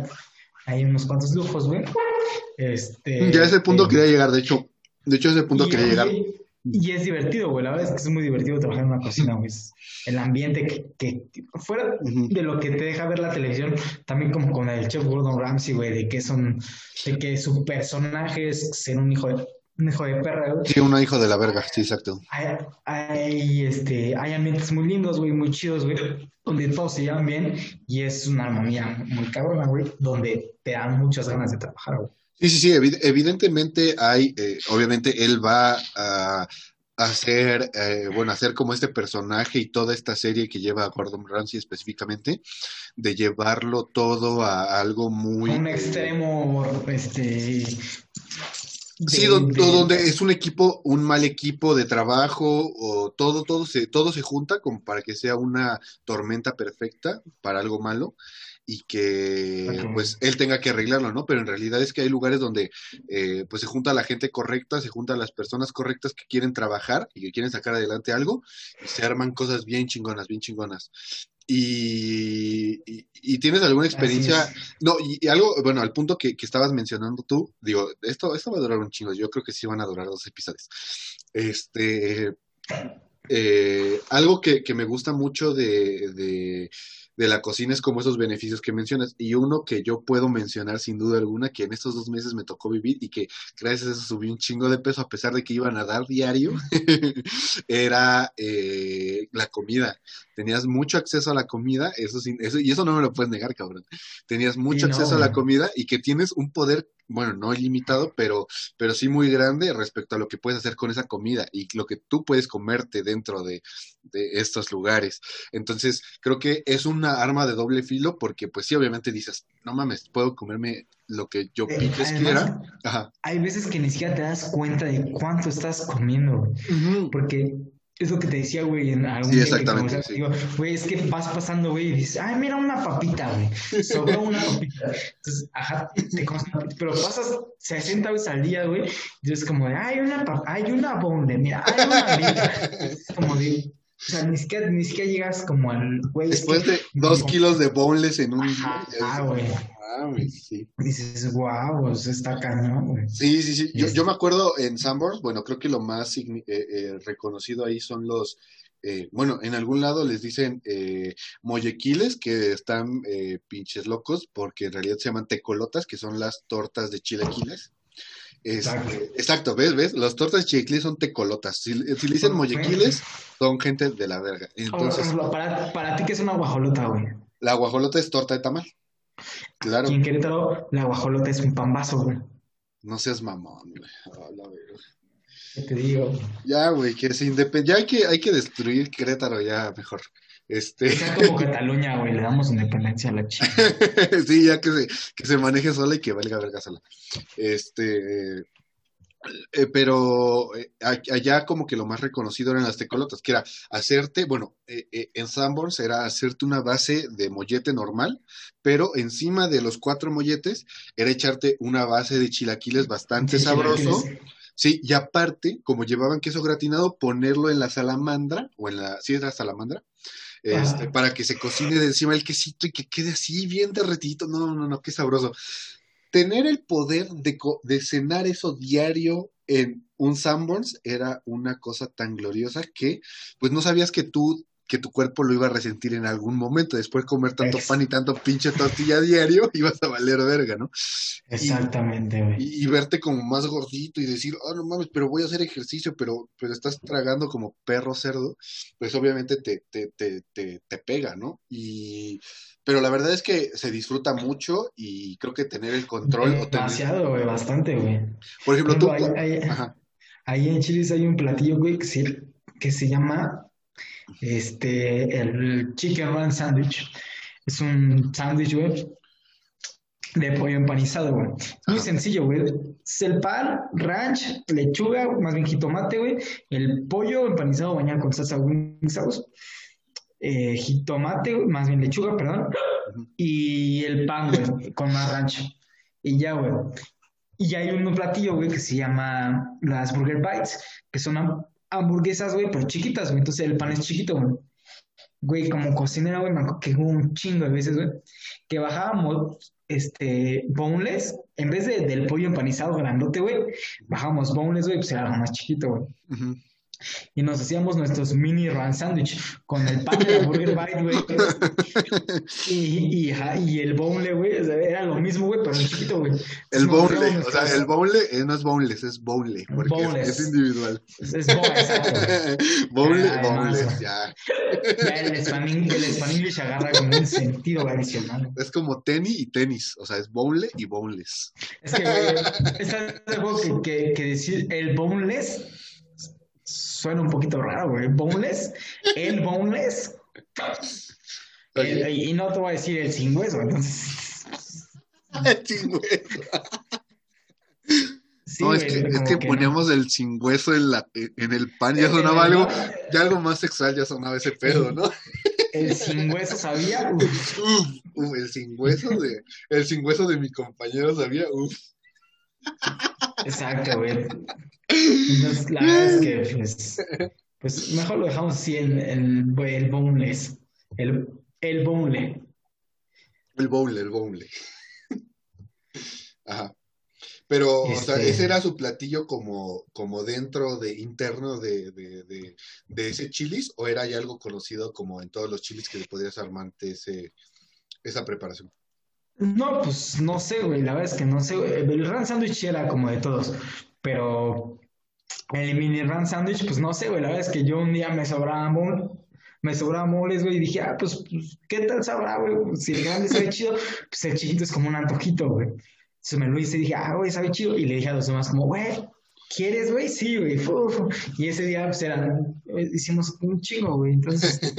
ahí unos cuantos lujos, güey. Este, Ya a ese punto eh, quería llegar, de hecho, de hecho a ese punto quería llegar. Y- es divertido, güey. La verdad es que es muy divertido trabajar en una cocina, güey. El ambiente que, que- fuera de lo que te deja ver la televisión, también como con el chef Gordon Ramsay, güey, de que son, de que su personaje es ser un hijo de, un hijo de perra, güey. Sí, un hijo de la verga, sí, exacto. Hay, hay, este, hay ambientes muy lindos, güey, muy chidos, güey, donde todos se llevan bien y es una armonía muy cabrona, güey, donde te dan muchas ganas de trabajar, güey. Sí, sí, sí, evi- evidentemente hay, eh, obviamente él va a hacer, eh, bueno, hacer como este personaje y toda esta serie que lleva a Gordon Ramsay específicamente, de llevarlo todo a algo muy... Un eh, extremo, este, Sí, de- don- de- donde es un equipo, un mal equipo de trabajo, o todo, todo se, todo se junta como para que sea una tormenta perfecta para algo malo. Y que Ok. pues él tenga que arreglarlo, ¿no? Pero en realidad es que hay lugares donde eh, pues se junta la gente correcta, se juntan las personas correctas que quieren trabajar y que quieren sacar adelante algo y se arman cosas bien chingonas, bien chingonas. Y, y- y tienes alguna experiencia, no, y, y algo, bueno, al punto que, que estabas mencionando tú, digo, esto, esto va a durar un chingo, yo creo que sí van a durar dos episodios. Este, eh, algo que, que me gusta mucho de, de, de la cocina es como esos beneficios que mencionas. Y uno que yo puedo mencionar sin duda alguna, que en estos dos meses me tocó vivir y que gracias a eso subí un chingo de peso a pesar de que iban a dar diario, era eh, la comida. Tenías mucho acceso a la comida, eso, sin- eso y eso no me lo puedes negar, cabrón. Tenías mucho Sí, no, acceso a la comida y que tienes un poder, bueno, no ilimitado, pero pero sí muy grande respecto a lo que puedes hacer con esa comida y lo que tú puedes comerte dentro de, de estos lugares. Entonces, creo que es una arma de doble filo porque, pues sí, obviamente dices, no mames, puedo comerme lo que yo Eh, piques además, quiera. Ajá. Hay veces que ni siquiera te das cuenta de cuánto estás comiendo. Porque es lo que te decía, güey, en algún Sí, que exactamente, sí. contigo, güey, es que vas pasando, güey, y dices, ay, mira una papita, güey, sobró una papita. Entonces, ajá, te papita, pero pasas 60 veces al día, güey, y es como de, ay, una papita, hay una bonde, mira, hay una vida. Es como de, o sea, ni siquiera, ni siquiera llegas como al, güey, es Después que- de dos kilos de boneless en un Ajá, ah, güey. Mames, sí. dices, wow, eso está cañón, güey. Sí, sí, sí. Yo, yo me acuerdo en Sanborns, bueno, creo que lo más eh, eh, reconocido ahí son los, eh, bueno, en algún lado les dicen eh, mollequiles, que están eh, pinches locos, porque en realidad se llaman tecolotas, que son las tortas de chilaquiles. Este, Exacto. exacto, ¿ves? ¿Ves? Las tortas de chilaquiles son tecolotas. Si, si le dicen mollequiles, son gente de la verga. Entonces, para, para ti, ¿qué es una guajolota, güey? la guajolota es torta de tamal. Claro, Aquí en Querétaro, la guajolota es un pambazo, güey. no seas mamón, güey. A la verga. ¿Qué te digo? Ya, güey, que se independ... Ya hay que, hay que destruir Querétaro, ya mejor. Este, sea como Cataluña, güey, le damos independencia a la chica. sí, ya que se, que se maneje sola y que valga verga sola. Este, eh, pero eh, allá como que lo más reconocido eran las tecolotas, que era hacerte, bueno, eh, eh, en Sanborns era hacerte una base de mollete normal, pero encima de los cuatro molletes era echarte una base de chilaquiles bastante sabroso. chilaquiles. Sí, y aparte, como llevaban queso gratinado, ponerlo en la salamandra, o en la, sí, es la salamandra, este, Ajá. para que se cocine de encima el quesito y que quede así bien derretito. No, no, no, qué sabroso. Tener el poder de, de cenar eso diario en un Sanborns era una cosa tan gloriosa que, pues no sabías que tú, que tu cuerpo lo iba a resentir en algún momento. Después de comer tanto pan y tanto pinche tortilla diario, ibas a valer verga, ¿no? Exactamente, güey. y, y verte como más gordito y decir, oh, no mames, pero voy a hacer ejercicio, pero, pero estás tragando como perro cerdo, pues obviamente te, te, te, te, te pega, ¿no? Y, pero la verdad es que se disfruta mucho y creo que tener el control Demasiado, güey, bastante, güey. por ejemplo, tú, ahí- ahí- Ahí en Chile hay un platillo, güey, que se, que se llama este, el Chicken Run Sandwich. Es un sándwich, güey, de pollo empanizado, güey. Muy sencillo, güey. Es el pan, ranch, lechuga, más bien jitomate, güey. El pollo empanizado bañado con salsa wing sauce. eh, jitomate, güey, más bien lechuga, perdón. Y el pan, güey, con más ranch. Y ya, güey. Y hay un platillo, güey, que se llama las Burger Bites, que son hamburguesas, güey, pero chiquitas, güey. Entonces el pan es chiquito, güey. Güey, como cocinera, güey, me que un chingo de veces, güey, que bajábamos, este, boneless, en vez de, del pollo empanizado grandote, güey, bajábamos boneless, güey, pues era más chiquito, güey. ujú. Y nos hacíamos nuestros mini run sandwich con el pan de la Burger Bite, güey. Y, y, y el boneless, güey, o sea, era lo mismo, güey, pero chiquito, güey. el hacíamos o sea, el boneless eh, no es boneless, es boneless, porque es- es, individual. Es, es bo- exacto. boneless, además, boneless, güey. ya. Ya el Span, el Span English agarra como un sentido adicional. Es como tenis y tenis, o sea, es boneless y boneless. Es que, güey, es algo que, que, que decir el boneless suena un poquito raro, güey. Boneless, el boneless. el- y no te voy a decir el sin hueso, entonces. Sí, güey. Sí, No, es que, es que que poníamos el sin hueso en, la, en el pan, ya En sonaba el- algo, ya algo más sexual, ya sonaba ese pedo, ¿no? El sin hueso sabía. uf, Uf, Uf, el sin hueso de, el sin hueso de mi compañero sabía, uf. Exacto, güey. Entonces, la verdad es que, pues, pues mejor lo dejamos así, el, el, el boneless. El, el boneless. El bowl, el bowl. Ajá. Pero, o sea, Este- ese era su platillo como, como dentro de, interno de, de, de, de ese chilis, o era ya algo conocido como en todos los chilis que le podrías armarte ese, esa preparación. No, pues no sé, güey. La verdad es que no sé. güey. El Ram Sandwich era como de todos. Pero el mini Ram Sandwich, pues no sé, güey. La verdad es que yo un día me sobraba mole. Me sobraba moles, güey. Y dije, ah, pues, pues, ¿qué tal sabrá, güey? Si el grande sabe chido, pues el chiquito es como un antojito, güey. Entonces me lo hice y dije, ah, güey, sabe chido. Y le dije a los demás, como, güey, ¿quieres, güey? Sí, güey. Y ese día, pues eran, hicimos un chingo, güey. Entonces,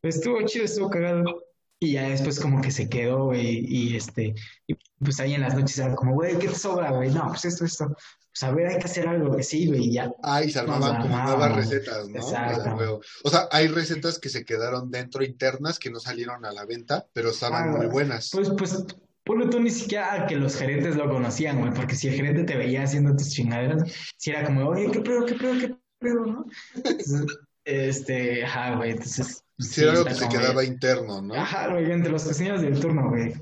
pues, estuvo chido, estuvo cagado. Y ya después como que se quedó, güey, y este, y pues ahí en las noches era como, güey, ¿qué te sobra, güey? No, pues esto, esto. Pues a ver, hay que hacer algo, güey, sí, güey, y ya. Ah, y se armaban como nuevas recetas, ¿no? Exacto. O sea, hay recetas que se quedaron dentro internas que no salieron a la venta, pero estaban Ah, muy buenas. Pues, pues, ponle tú ni siquiera que los gerentes lo conocían, güey, porque si el gerente te veía haciendo tus chingaderas, si era como, oye, ¿qué pedo, qué pedo, qué pedo, no? Entonces, este, ajá, güey, entonces. Sí, era algo que se quedaba interno, ¿no? Ajá, güey, entre los cocineros del turno, güey.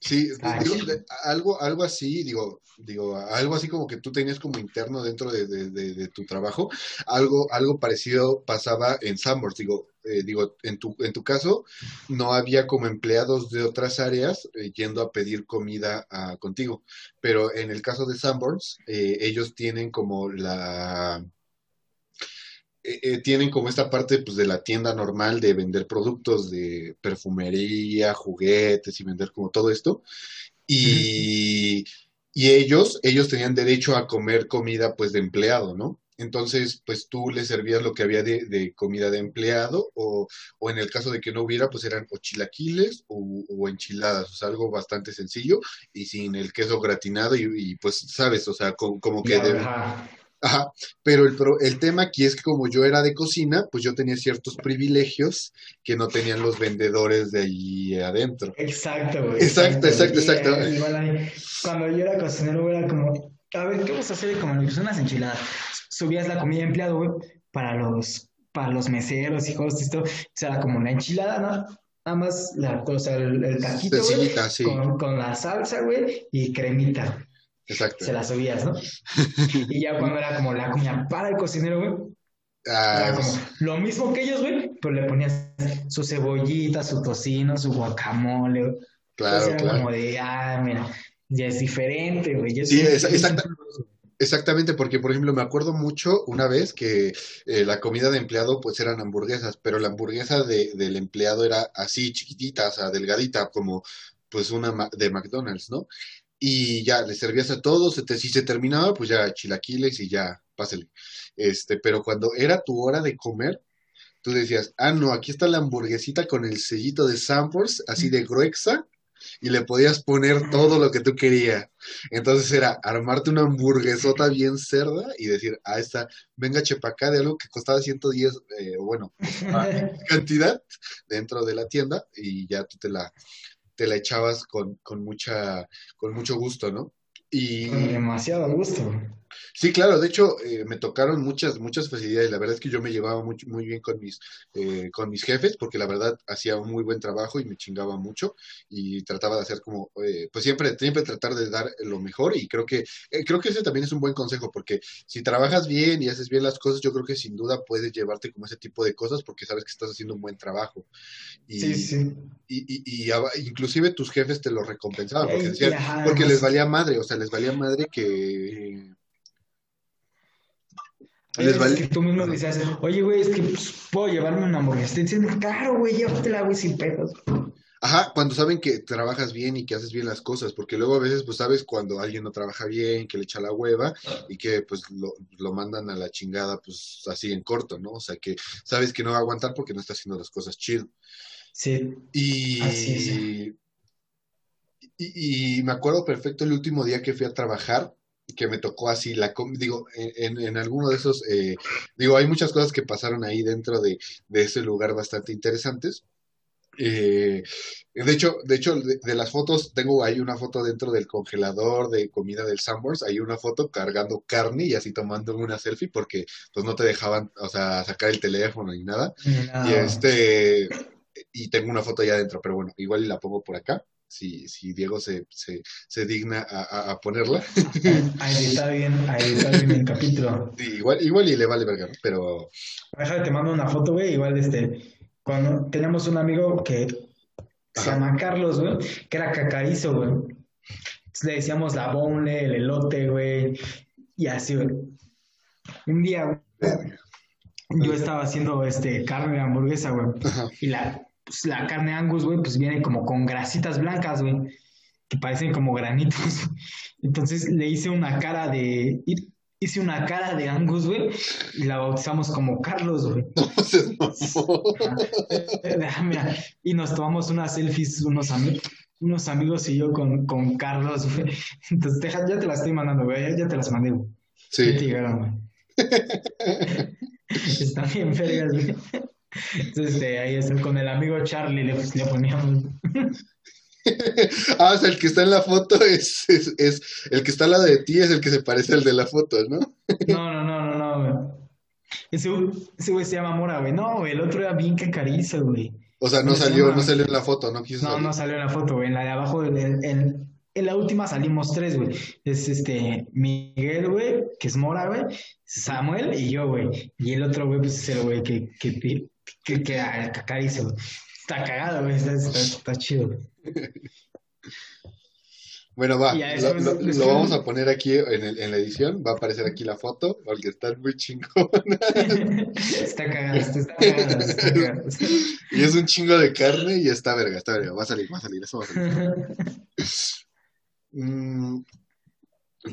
Sí, Ay. digo, de- algo, algo así, digo, digo, algo así como que tú tenías como interno dentro de, de- de- de tu trabajo, algo, algo parecido pasaba en Sanborns, digo, eh, digo, en tu, en tu caso, no había como empleados de otras áreas eh, yendo a pedir comida a- contigo, pero en el caso de Sanborns, eh, ellos tienen como la eh, eh, tienen como esta parte pues, de la tienda normal de vender productos de perfumería, juguetes y vender como todo esto. Y, y ellos, ellos tenían derecho a comer comida pues de empleado, ¿no? Entonces, pues tú les servías lo que había de, de comida de empleado o, o en el caso de que no hubiera, pues eran o chilaquiles o, o enchiladas, o sea, algo bastante sencillo y sin el queso gratinado y, y, pues, sabes, o sea, co- como, que de, ajá. Pero el, pro- el tema aquí es que como yo era de cocina, pues yo tenía ciertos privilegios que no tenían los vendedores de ahí adentro. Exacto, güey. Exacto, exacto, Y, exacto. eh, ahí, cuando yo era cocinero, era como, a ver, ¿qué vamos a hacer? Como pues, unas enchiladas. Subías la comida de empleado, güey, para los, para los meseros y cosas y esto. O sea, era como una enchilada, ¿no? Nada más la cosa, el, el taquito, güey, sí, con, con la salsa, güey, y cremita. Exacto. Se la subías, ¿no? Y ya cuando era como la comida para el cocinero, güey, Ah, era como lo mismo que ellos, güey, pero le ponías su cebollita, su tocino, su guacamole, güey. claro, Entonces era claro. como de, ah, mira, ya es diferente, güey. ya Sí, es- exacta-. Exactamente, porque por ejemplo me acuerdo mucho una vez que eh, la comida de empleado pues eran hamburguesas, pero la hamburguesa de, del empleado era así chiquitita, o sea, delgadita, como pues una de McDonald's, ¿no? Y ya le servías a todos, se te- si se terminaba, pues ya chilaquiles y ya, pásale. Este, pero cuando era tu hora de comer, tú decías, ah, no, aquí está la hamburguesita con el sellito de Sanborns, así de gruesa, y le podías poner todo lo que tú querías. Entonces era armarte una hamburguesota bien cerda y decir, ah, esta, venga chepacá de algo que costaba 110, eh, bueno, cantidad dentro de la tienda y ya tú te la, te la echabas con, con mucha, con mucho gusto, ¿no? Y Con demasiado gusto. Sí, claro, de hecho eh, me tocaron muchas, muchas facilidades. La verdad es que yo me llevaba muy, muy bien con mis, eh, con mis jefes, porque la verdad hacía un muy buen trabajo y me chingaba mucho y trataba de hacer como, eh, pues siempre, siempre tratar de dar lo mejor y creo que, eh, creo que ese también es un buen consejo, porque si trabajas bien y haces bien las cosas, yo creo que sin duda puedes llevarte como ese tipo de cosas porque sabes que estás haciendo un buen trabajo. Y, Sí, sí. y, y, y inclusive tus jefes te lo recompensaban porque decían, porque les valía madre, o sea, les valía madre que les es vale- que tú mismo decías, oye, güey, es que pues, puedo llevarme una hamburguesa. Te dicen, claro, güey, llévatela, güey, sin pedos. Ajá, cuando saben que trabajas bien y que haces bien las cosas, porque luego a veces pues sabes cuando alguien no trabaja bien, que le echa la hueva y que pues lo, lo mandan a la chingada pues así en corto, ¿no? O sea que sabes que no va a aguantar porque no está haciendo las cosas chido. Sí, Y, Así y, y me acuerdo perfecto el último día que fui a trabajar, que me tocó así, la digo, en, en, alguno de esos, eh, digo, hay muchas cosas que pasaron ahí dentro de, de ese lugar bastante interesantes. Eh, de hecho, de hecho, de, de las fotos, tengo ahí una foto dentro del congelador de comida del Sanborns, hay una foto cargando carne y así tomando una selfie porque pues no te dejaban, o sea, sacar el teléfono ni nada. Y este, y tengo una foto allá adentro, pero bueno, igual la pongo por acá, si, si Diego se, se, se digna a, a- a ponerla. A editar bien, a editar bien el capítulo. Sí, igual, igual y le vale verga. Pero, Déjame, te mando una foto, güey. Igual, este, cuando tenemos un amigo que se llama Carlos, güey, que era cacarizo, güey. Entonces le decíamos la bonle, el elote, güey, y así, güey. Un día, güey, yo estaba haciendo, este, carne de hamburguesa, güey, y la, pues, la carne Angus, güey, pues viene como con grasitas blancas, güey, que parecen como granitos. Entonces le hice una cara de, hice una cara de Angus, güey, y la bautizamos como Carlos, güey. Mira, y nos tomamos unas selfies, unos, ami- unos amigos y yo con, con Carlos, güey. Entonces, deja, ya te las estoy mandando, güey. Ya, ya te las mandé, güey. Ya te Sí, llegaron, güey. Están bien vergas, güey. Entonces, este, ahí está, con el amigo Charlie le, le poníamos. Ah, o sea, el que está en la foto es, es, es- el que está al lado de ti es el que se parece al de la foto, ¿no? No, no, no, no, no, güey. Ese, ese güey se llama Mora, güey. No, güey, el otro era bien cacarizo, güey. O sea, no ¿Cómo se salió, llama? no salió en la foto, no quiso No, salir. no salió en la foto, güey. En la de abajo, en, en- en la última salimos tres, güey. Es este Miguel, güey, que es Mora, güey. Samuel y yo, güey. Y el otro, güey, pues es el güey que, que, que, que, ah, cacarizo, güey. Está cagado, güey. Está, está, está chido. Bueno, va, lo, vamos a poner aquí en, el- en la edición, va a aparecer aquí la foto, porque está muy chingón. Está cagado, está, cagado. Y es un chingo de carne y está verga, está verga, va a salir, va a salir, eso va a salir. Mm,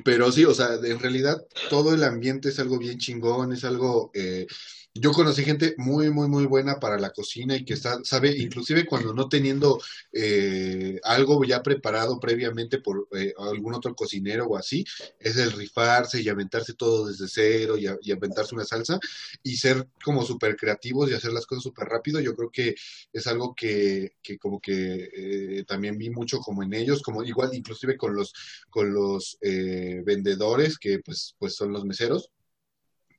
pero sí, o sea, en realidad todo el ambiente es algo bien chingón, es algo... eh, yo conocí gente muy, muy, muy buena para la cocina y que está, sabe, inclusive cuando no teniendo eh, algo ya preparado previamente por eh, algún otro cocinero o así, es el rifarse y aventarse todo desde cero y, a- y aventarse una salsa y ser como súper creativos y hacer las cosas súper rápido. Yo creo que es algo que, que como que eh, también vi mucho como en ellos, como igual inclusive con los, con los eh, vendedores que pues, pues son los meseros,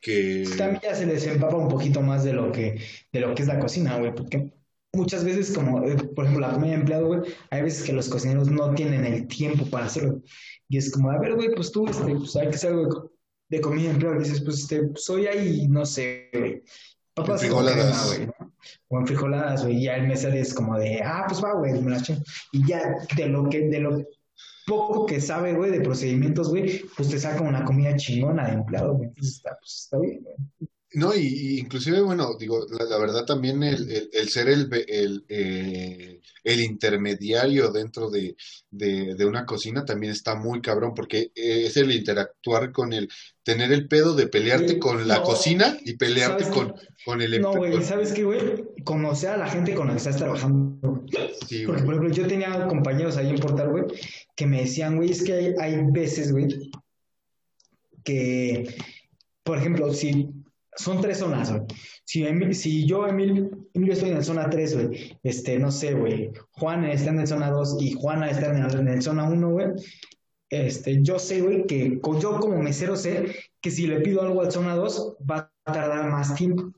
que... También ya se les empapa un poquito más de lo que, de lo que es la cocina, güey, porque muchas veces, como eh, por ejemplo la comida de empleado, güey, hay veces que los cocineros no tienen el tiempo para hacerlo. Y es como, a ver, güey, pues tú, este, pues hay que hacer algo de, co- de comida de empleado. Y dices, pues este, soy ahí, no sé, güey, papas crema, Enfrijoladas. güey, ¿no? O en frijoladas, güey, y ya el mesero es como de, ah, pues va, güey, me. Y ya de lo que, de lo poco que sabe, güey, de procedimientos, güey, pues te saca una comida chingona de empleado, güey. Entonces está, pues está bien, güey. No, y, y inclusive, bueno, digo, la, la verdad también el, el- el ser el, el, eh, el intermediario dentro de, de, de una cocina también está muy cabrón, porque es el interactuar con el, tener el pedo de pelearte con la no, cocina y pelearte ¿sabes con, con el... No, güey, ¿sabes qué, güey? Conocer a la gente con la que estás trabajando. sí, Porque, por ejemplo, yo tenía compañeros ahí en Portal, güey, que me decían, güey, es que hay, hay veces, güey, que, por ejemplo, si son tres zonas, güey. Si, si yo, Emilio, Emilio estoy en la zona 3, güey, este, no sé, güey, Juan está en la zona 2 y Juana está en la, en la zona 1, güey, este, yo sé, güey, que yo como mesero sé que si le pido algo al zona 2 va a tardar más tiempo.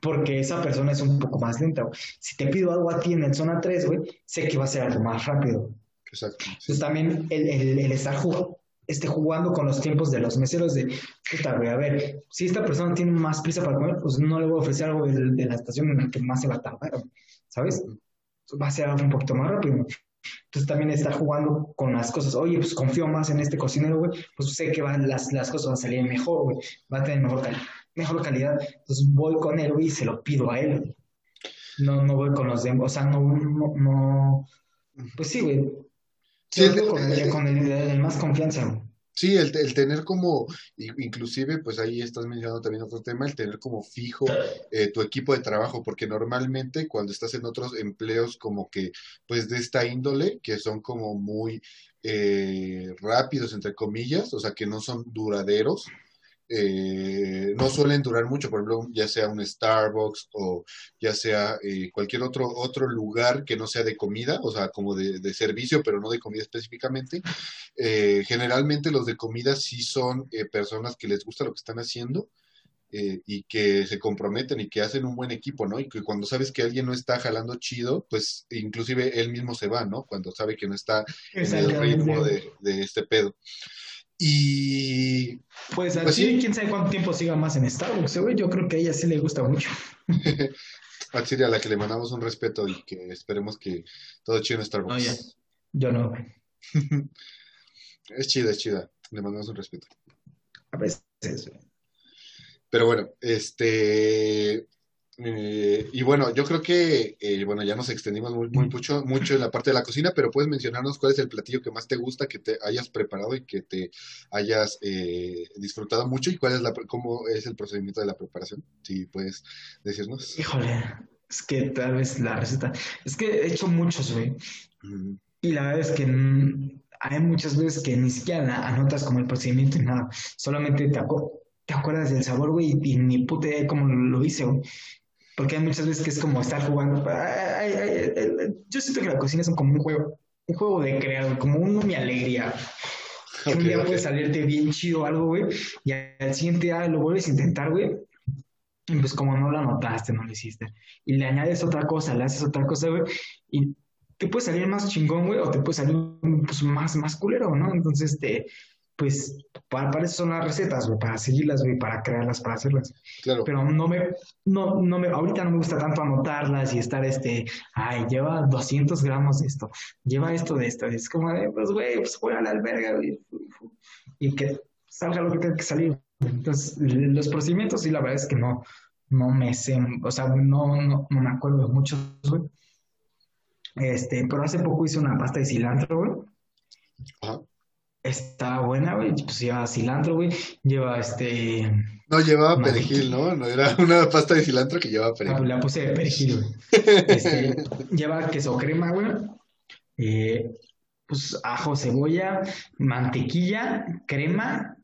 Porque esa persona es un poco más lenta, güey. Si te pido algo a ti en el zona 3, güey, sé que va a ser algo más rápido. Exacto. Entonces también el, el, el estar jugando, este, jugando con los tiempos de los meseros de, puta, güey, a ver, si esta persona tiene más prisa para comer, pues no le voy a ofrecer algo de, la estación en la que más se va a tardar, ¿sabes? Va a ser algo un poquito más rápido. Entonces también estar jugando con las cosas, oye, pues confío más en este cocinero, güey, pues sé que van, las, las cosas van a salir mejor, güey, va a tener mejor, cali- mejor calidad. Entonces voy con él, güey, y se lo pido a él. No, no voy con los demás, o sea, no, no, no, pues sí, güey. Sí, el- con el, el- con el, el más confianza, güey. Sí, el, el tener como, inclusive, pues ahí estás mencionando también otro tema, el tener como fijo eh, tu equipo de trabajo, porque normalmente cuando estás en otros empleos como que, pues de esta índole, que son como muy eh, rápidos, entre comillas, o sea, que no son duraderos, eh, no suelen durar mucho, por ejemplo, ya sea un Starbucks o ya sea eh, cualquier otro, otro lugar que no sea de comida, o sea, como de, de servicio, pero no de comida específicamente. Eh, generalmente los de comida sí son eh, personas que les gusta lo que están haciendo eh, y que se comprometen y que hacen un buen equipo, ¿no? Y que cuando sabes que alguien no está jalando chido, pues inclusive él mismo se va, ¿no? Cuando sabe que no está en el ritmo de este pedo. Y Pues pues así, sí, quién sabe cuánto tiempo siga más en Starbucks, eh, güey. Yo creo que a ella sí le gusta mucho. a Chile a la que le mandamos un respeto y que esperemos que todo chido en No, ya. Starbucks. Yo no, güey. Es chida, es chida. Le mandamos un respeto. A veces, güey. Pero bueno, este... eh, y bueno, yo creo que, eh, bueno, ya nos extendimos muy, muy mucho, mucho en la parte de la cocina, pero puedes mencionarnos cuál es el platillo que más te gusta, que te hayas preparado y que te hayas eh, disfrutado mucho y cuál es la, cómo es el procedimiento de la preparación, si puedes decirnos. Híjole, es que tal vez la receta. Es que he hecho muchos, güey. Y la verdad es que hay muchas veces que ni siquiera anotas como el procedimiento y nada. Solamente te, acu- te acuerdas del sabor, güey, y ni puta idea de cómo lo hice, güey. Porque hay muchas veces que es como estar jugando. Ay, ay, ay, ay, yo siento que la cocina es como un juego, un juego de crear, como un mi alegría. Un día ok. puede salirte bien chido algo, güey, y al siguiente día lo vuelves a intentar, güey, y pues como no lo anotaste, no lo hiciste. Y le añades otra cosa, le haces otra cosa, güey, y te puede salir más chingón, güey, o te puede salir pues, más, más culero, ¿no? Entonces, este, pues, para, para eso son las recetas, güey, para seguirlas, güey, para crearlas, para hacerlas. Claro, Pero no me, no, no me, ahorita no me gusta tanto anotarlas y estar, este, ay, lleva 200 gramos de esto, lleva esto de esto. Es como, de, pues, güey, pues, juega a la alberga, güey, y que salga lo que tenga que salir. Entonces, los procedimientos, sí, la verdad es que no, no me sé, o sea, no, no, no me acuerdo de muchos, güey. Este, pero hace poco hice una pasta de cilantro, güey. ajá. Está buena, güey. Pues lleva cilantro, güey. Lleva este. No llevaba perejil, ¿no? No era una pasta de cilantro que llevaba Ah, perejil. La puse de perejil, güey. Este, lleva queso crema, güey. Eh, pues ajo, cebolla, mantequilla, crema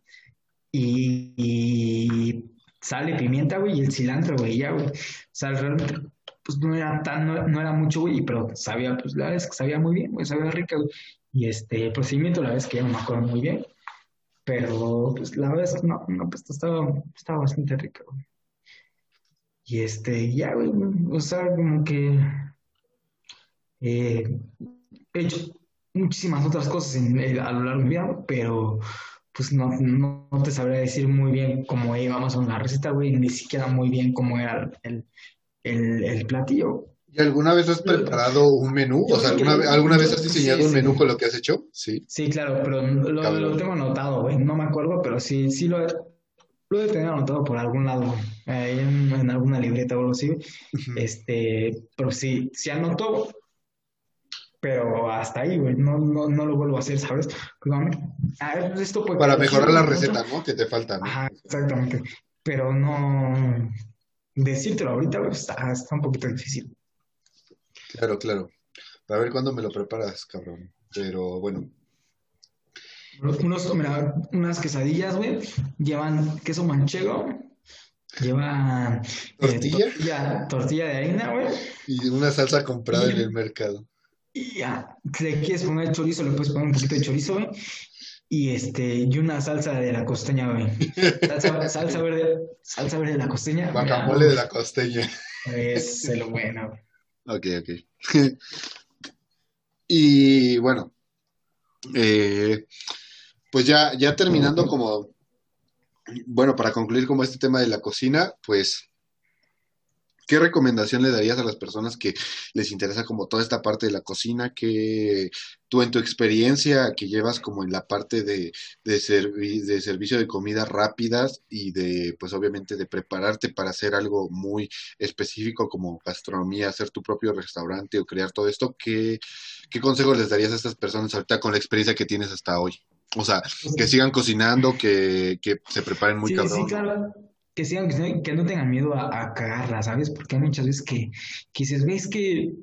y, y sal y pimienta, güey, y el cilantro, güey, ya, güey. O sea, realmente, pues no era tan, no, no era mucho, güey, pero sabía, pues la verdad es que sabía muy bien, güey, sabía rica, güey. Y este procedimiento, la verdad es que ya no me acuerdo muy bien, pero pues la verdad es que no, no, pues estaba, estaba bastante güey. Y este, ya, güey, o sea, como que eh, he hecho muchísimas otras cosas en- eh, a lo largo de mi vida, pero pues no, no, no te sabría decir muy bien cómo iba más o menos la receta, güey, ni siquiera muy bien cómo era el, el, el platillo. ¿Y alguna vez has preparado un menú? Yo O sea, ¿alguna, vez- alguna vez has diseñado sí, un sí. menú con lo que has hecho? Sí. Sí, claro, pero lo, lo tengo anotado, güey, no me acuerdo, pero sí, sí lo, he- lo he de tener anotado por algún lado, ahí en, en alguna libreta o algo así. Este, pero sí, sí anoto, pero hasta ahí, güey, no, no, no lo vuelvo a hacer, ¿sabes? Porque, a ver, pues esto puede Para mejorar la receta, ¿no? Que te falta, ¿no? Ajá, exactamente. Pero no, decírtelo ahorita, güey, está, está un poquito difícil. Claro, claro. Para ver cuándo me lo preparas, cabrón. Pero bueno, Unos, mira, unas quesadillas, güey, llevan queso manchego, llevan eh, ¿Tortilla? tortilla, tortilla de harina, güey, y una salsa comprada en el mercado. y ya, si le quieres poner chorizo, le puedes poner un poquito de chorizo, güey, y este, y una salsa de la costeña, güey. Salsa, salsa verde, salsa verde de la costeña. Guacamole de la costeña. Es lo bueno, güey. Ok, ok. Y bueno, eh, pues ya, ya terminando como, bueno, para concluir como este tema de la cocina, pues, ¿qué recomendación le darías a las personas que les interesa como toda esta parte de la cocina? Que tú en tu experiencia que llevas como en la parte de, de, servi- de servicio de comidas rápidas y de, pues obviamente de prepararte para hacer algo muy específico como gastronomía, hacer tu propio restaurante o crear todo esto, ¿qué, qué consejos les darías a estas personas ahorita con la experiencia que tienes hasta hoy? O sea, que sigan cocinando, que, que se preparen muy Sí, cabrón. sí, claro. Que sigan, que, no- tengan miedo a, a cagarla, ¿sabes? Porque hay muchas veces que, que dices, ves que,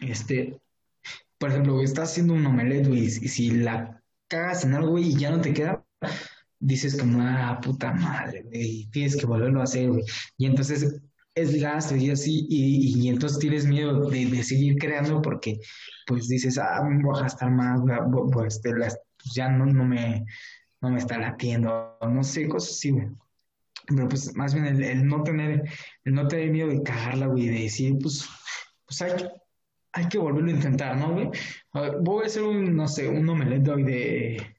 este, por ejemplo, estás haciendo un omelette, güey, y si la cagas en algo, güey, y ya no te queda, dices como, ah, puta madre, güey, tienes que volverlo a hacer, güey. Y entonces es gasto y así, y, y entonces tienes miedo de, de, seguir creando porque pues dices, ah, voy a gastar más, pues ya no, no, me, no me está latiendo, no sé, cosas así, güey. Pero pues más bien el, no tener, el no tener miedo de cagarla, güey, de decir, pues, pues hay, hay que volverlo a intentar, ¿no, güey? voy a hacer un, no sé, un omelette hoy de,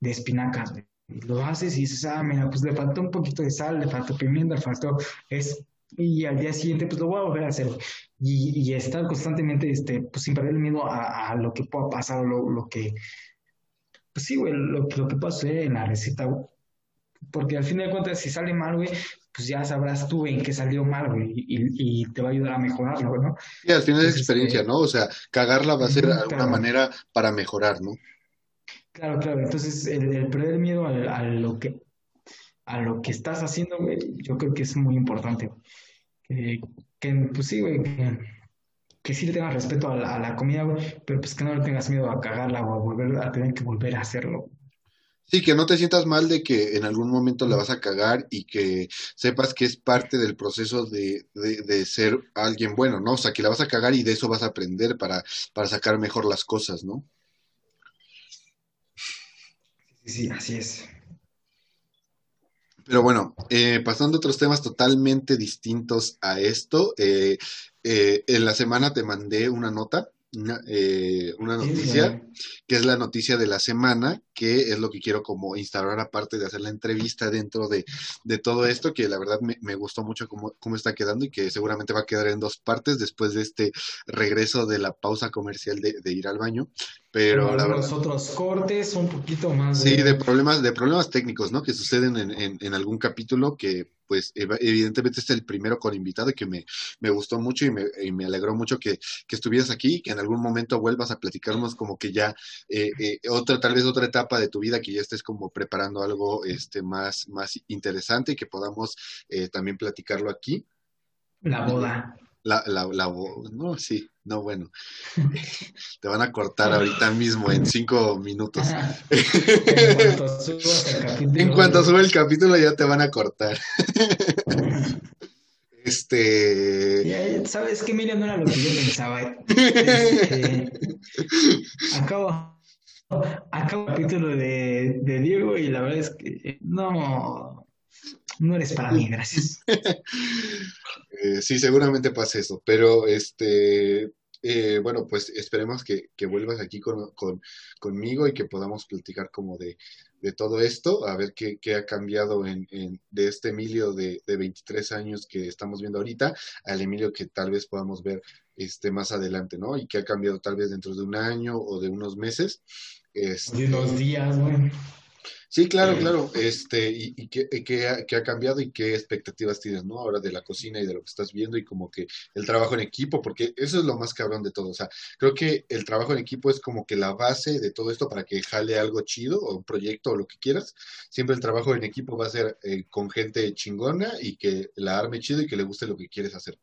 de espinacas, güey. Lo haces y dices, ah, mira, pues le faltó un poquito de sal, le faltó pimienta, le faltó, es y al día siguiente pues lo voy a volver a hacer y, y estar constantemente este pues sin perder el miedo a, a lo que pueda pasar o lo, lo, que pues sí güey lo, lo que pasé en la receta güey. porque al fin de cuentas si sale mal güey pues ya sabrás tú en qué salió mal güey y, y te va a ayudar a mejorarlo ¿no? y al final es experiencia este, no o sea cagarla va a ser de alguna manera para mejorar ¿no? Claro, claro. Entonces, el, el perder miedo a, a, lo que a lo que estás haciendo, güey, yo creo que es muy importante. Que, que pues sí, güey, que, que, sí le tengas respeto a la, a la comida, güey, pero pues que no le tengas miedo a cagarla o a volver a tener que volver a hacerlo. Sí, que no te sientas mal de que en algún momento la vas a cagar y que sepas que es parte del proceso de, de, de, ser alguien bueno, ¿no? O sea, que la vas a cagar y de eso vas a aprender para, para sacar mejor las cosas, ¿no? Sí, sí, así es. Pero bueno, eh, pasando a otros temas totalmente distintos a esto, eh, eh, en la semana te mandé una nota una, eh, una noticia, que es la noticia de la semana, que es lo que quiero como instaurar aparte de hacer la entrevista dentro de, de todo esto, que la verdad me, me gustó mucho cómo, cómo, está quedando y que seguramente va a quedar en dos partes después de este regreso de la pausa comercial de, de ir al baño. Pero, Pero la verdad, los otros cortes un poquito más. De... Sí, de problemas, de problemas técnicos, ¿no? Que suceden en, en, en algún capítulo que pues evidentemente este es el primero con invitado y que me, me gustó mucho y me, y me alegró mucho que, que, estuvieras aquí, que en algún momento vuelvas a platicarnos como que ya eh, eh, otra, tal vez otra etapa de tu vida, que ya estés como preparando algo este, más, más interesante y que podamos eh, también platicarlo aquí. La boda. La, la, la, no, sí, no, bueno. Te van a cortar ahorita mismo en cinco minutos. en cuanto subas el capítulo. En cuanto sube el capítulo ya te van a cortar. Este. ¿Sabes qué, Miriam? No era lo que yo pensaba. Este... Acabo. Acabo el capítulo de, de Diego y la verdad es que no. No eres para mí, gracias. Eh, sí, seguramente pasa eso, pero este, eh, bueno, pues esperemos que, que vuelvas aquí con, con, conmigo y que podamos platicar como de, de todo esto, a ver qué, qué ha cambiado en, en, de este Emilio de, de 23 años que estamos viendo ahorita al Emilio que tal vez podamos ver este más adelante, ¿no? Y que ha cambiado tal vez dentro de un año o de unos meses. Este, de unos días, güey. Sí, claro, claro. Este, y, y qué, qué, ha, cambiado y qué expectativas tienes, ¿no? Ahora de la cocina y de lo que estás viendo y como que el trabajo en equipo, porque eso es lo más cabrón de todo. O sea, creo que el trabajo en equipo es como que la base de todo esto para que jale algo chido o un proyecto o lo que quieras. Siempre el trabajo en equipo va a ser eh, con gente chingona y que la arme chido y que le guste lo que quieres hacer.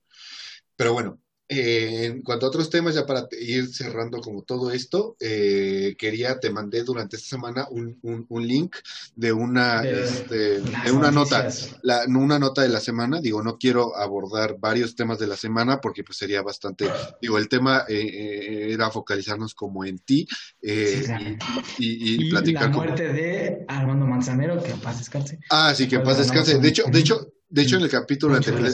Pero bueno, eh, en cuanto a otros temas, ya para ir cerrando como todo esto, eh, quería, te mandé durante esta semana un, un, un link de una, de, este, de una nota, la, una nota de la semana. Digo, no quiero abordar varios temas de la semana porque pues sería bastante, digo, el tema eh, era focalizarnos como en ti sí, claro. y, y, y, platicar. La muerte como... de Armando Manzanero, que en paz descanse. Ah, sí, que en paz descanse. De hecho, de hecho, de hecho, en el capítulo anterior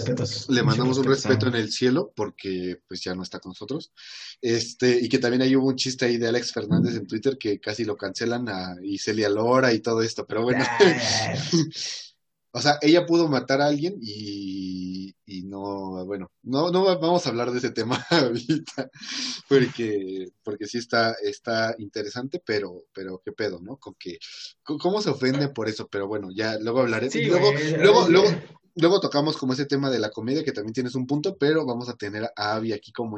le mandamos un respeto en el cielo porque pues ya no está con nosotros. Este, y que también ahí hubo un chiste ahí de Alex Fernández en Twitter que casi lo cancelan a y Celia Lora y todo esto, pero bueno. o sea, ella pudo matar a alguien y, y no, bueno, no, no vamos a hablar de ese tema ahorita, porque, porque sí está, está interesante, pero, pero qué pedo, ¿no? Con que, cómo se ofende por eso, pero bueno, ya luego hablaré. Sí, luego, güey, luego, luego, luego tocamos como ese tema de la comedia, que también tienes un punto, pero vamos a tener a Abby aquí como,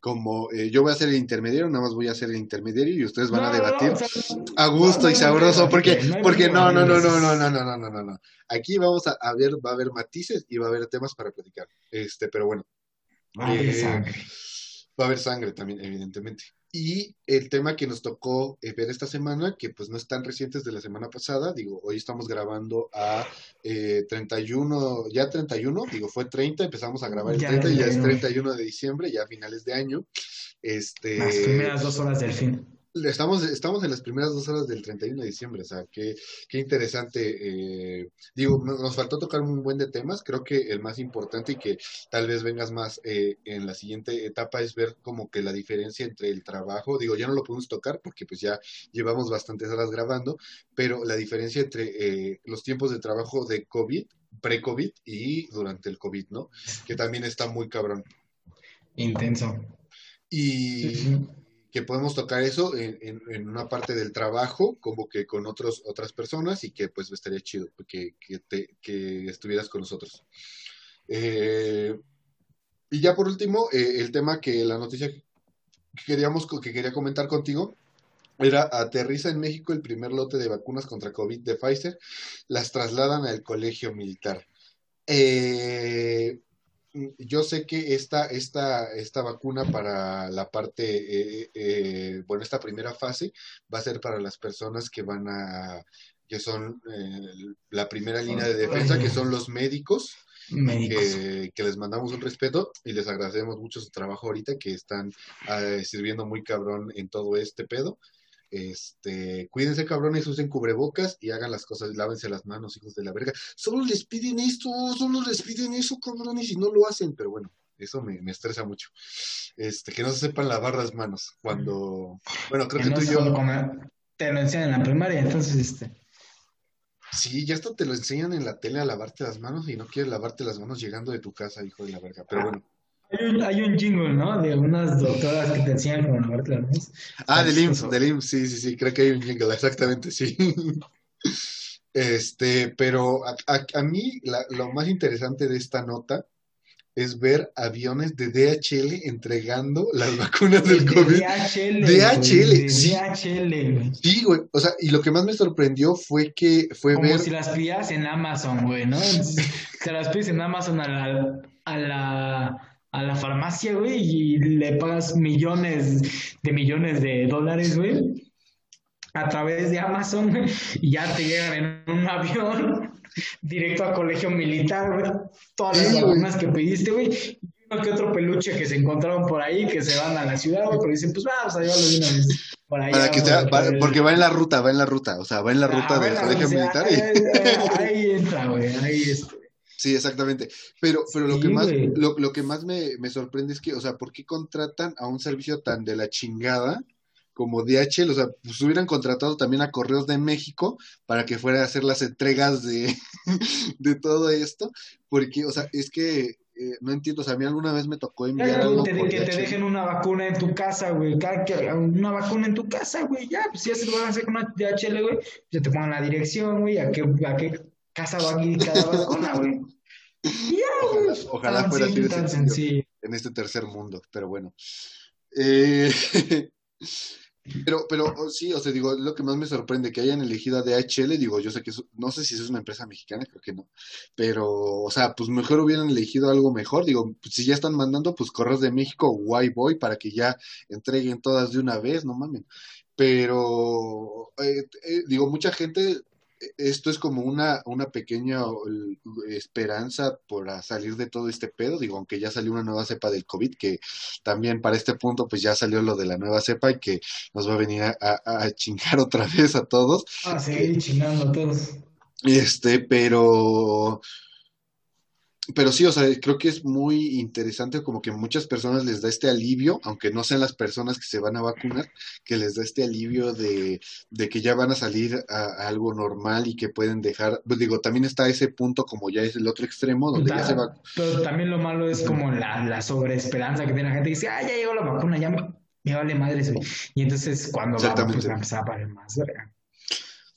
como eh, yo voy a ser el intermediario, nada más voy a ser el intermediario y ustedes van no, a debatir no, a gusto no, y sabroso, porque, porque no, no, no, no, no, no, no, no, no, no, no. Aquí vamos a, a, ver, va a haber matices y va a haber temas para platicar. Este, pero bueno. Vale, eh, Va a haber sangre también, evidentemente. Y el tema que nos tocó eh, ver esta semana, que pues no es tan recientes de la semana pasada, digo, hoy estamos grabando a eh, 31, ya 31, digo, fue 30, empezamos a grabar el Ya 30 y ya es 31. 31 de diciembre, ya a finales de año. Este, Las primeras dos horas del fin. Estamos, estamos en las primeras dos horas del 31 de diciembre, o sea, qué, qué interesante. eh, digo, no- nos faltó tocar un buen de temas, creo que el más importante y que tal vez vengas más eh, en la siguiente etapa es ver como que la diferencia entre el trabajo, digo, ya no lo podemos tocar porque pues ya llevamos bastantes horas grabando, pero la diferencia entre eh, los tiempos de trabajo de COVID, pre-COVID y durante el COVID, ¿no? Que también está muy cabrón. Intenso. Y Sí, sí. Que podemos tocar eso en, en- una parte del trabajo, como que con otros, otras personas, y que pues estaría chido que, que, te- que estuvieras con nosotros. Eh, y ya por último, eh, el tema que la noticia que queríamos, que quería comentar contigo era aterriza en México el primer lote de vacunas contra COVID de Pfizer, las trasladan al colegio militar. Eh, yo sé que esta, esta, esta vacuna para la parte, eh, eh, bueno, esta primera fase va a ser para las personas que van a, que son eh, la primera línea de defensa, que son los médicos, Médicos. que, que les mandamos un respeto y les agradecemos mucho su trabajo ahorita, que están eh, sirviendo muy cabrón en todo este pedo. Este, cuídense cabrones, usen cubrebocas y hagan las cosas, lávense las manos, hijos de la verga. Solo les piden esto, solo les piden eso, cabrones, y no lo hacen, pero bueno, eso me, me estresa mucho. Este, que no se sepan lavar las manos cuando, bueno, creo Que que no tú y yo, como- te lo enseñan en la primaria, entonces, este, sí, ya hasta te lo enseñan en la tele a lavarte las manos y no quieres lavarte las manos llegando de tu casa, hijo de la verga, pero bueno. Hay un, hay un jingle, ¿no? De unas doctoras que te enseñan cómo lavarte las manos. Ah, del IMSS, del IMSS, sí, sí, sí, creo que hay un jingle, exactamente, sí. Este, pero a, a- a mí la- lo más interesante de esta nota es ver aviones de DHL entregando las vacunas del De COVID. DHL, DHL, güey, sí. DHL, güey. Sí, güey, o sea, y lo que más me sorprendió fue que fue Como ver, si las pidas en Amazon, güey, ¿no? Te las pides en Amazon a la, a la, a la farmacia, güey, y le pagas millones de millones de dólares, güey, a través de Amazon, güey, y ya te llegan en un avión directo a colegio militar, güey. Todas las Sí, vacunas que pediste, güey. Y uno que otro peluche que se encontraron por ahí, que se van a la ciudad, güey, pero dicen, pues vamos a llevarlo de una vez. Por ahí, para que sea, va- porque va en la ruta, va en la ruta, o sea, va en la ruta Ah, del bueno, colegio militar. y- ahí, ahí entra, güey, ahí este. Sí, exactamente. Pero, pero lo Sí, que más, lo, lo que más me, me sorprende es que, o sea, ¿por qué contratan a un servicio tan de la chingada como DHL? O sea, pues hubieran contratado también a Correos de México para que fuera a hacer las entregas de, de todo esto, porque, o sea, es que eh, no entiendo, o sea, a mí alguna vez me tocó enviar Claro, algo te- por que te dejen una vacuna en tu casa, güey. Que una vacuna en tu casa, güey. Ya, pues ya se lo van a hacer con una DHL, güey. Ya te pongan la dirección, güey. A qué, a qué casa va a ir cada vacuna, güey. Y ya, Ojalá, güey. ojalá fuera así tan sencillo. sencillo. en este tercer mundo, pero bueno. Eh, pero, pero oh, sí, o sea, digo, lo que más me sorprende que hayan elegido a DHL, digo, yo sé que es- no sé si es una empresa mexicana, creo que no, pero, o sea, pues mejor hubieran elegido algo mejor, digo, pues, si ya están mandando, pues Correos de México, guay voy, para que ya entreguen todas de una vez, no mames. Pero, eh, eh, digo, mucha gente esto es como una, una pequeña esperanza para salir de todo este pedo, digo, aunque ya salió una nueva cepa del COVID, que también para este punto pues ya salió lo de la nueva cepa y que nos va a venir a, a- a chingar otra vez a todos. Ah, seguir chingando a todos. Este, pero, pero sí, o sea, creo que es muy interesante como que muchas personas les da este alivio, aunque no sean las personas que se van a vacunar, que les da este alivio de, de que ya van a salir a, a algo normal y que pueden dejar, pues digo, también está ese punto como ya es el otro extremo, donde ya se va, Pero también lo malo es como la, la sobreesperanza que tiene la gente. Dice, ah, ya llegó la vacuna, ya me, me vale madre. eso". Y entonces cuando va, pues va a empezar a valer más, verga.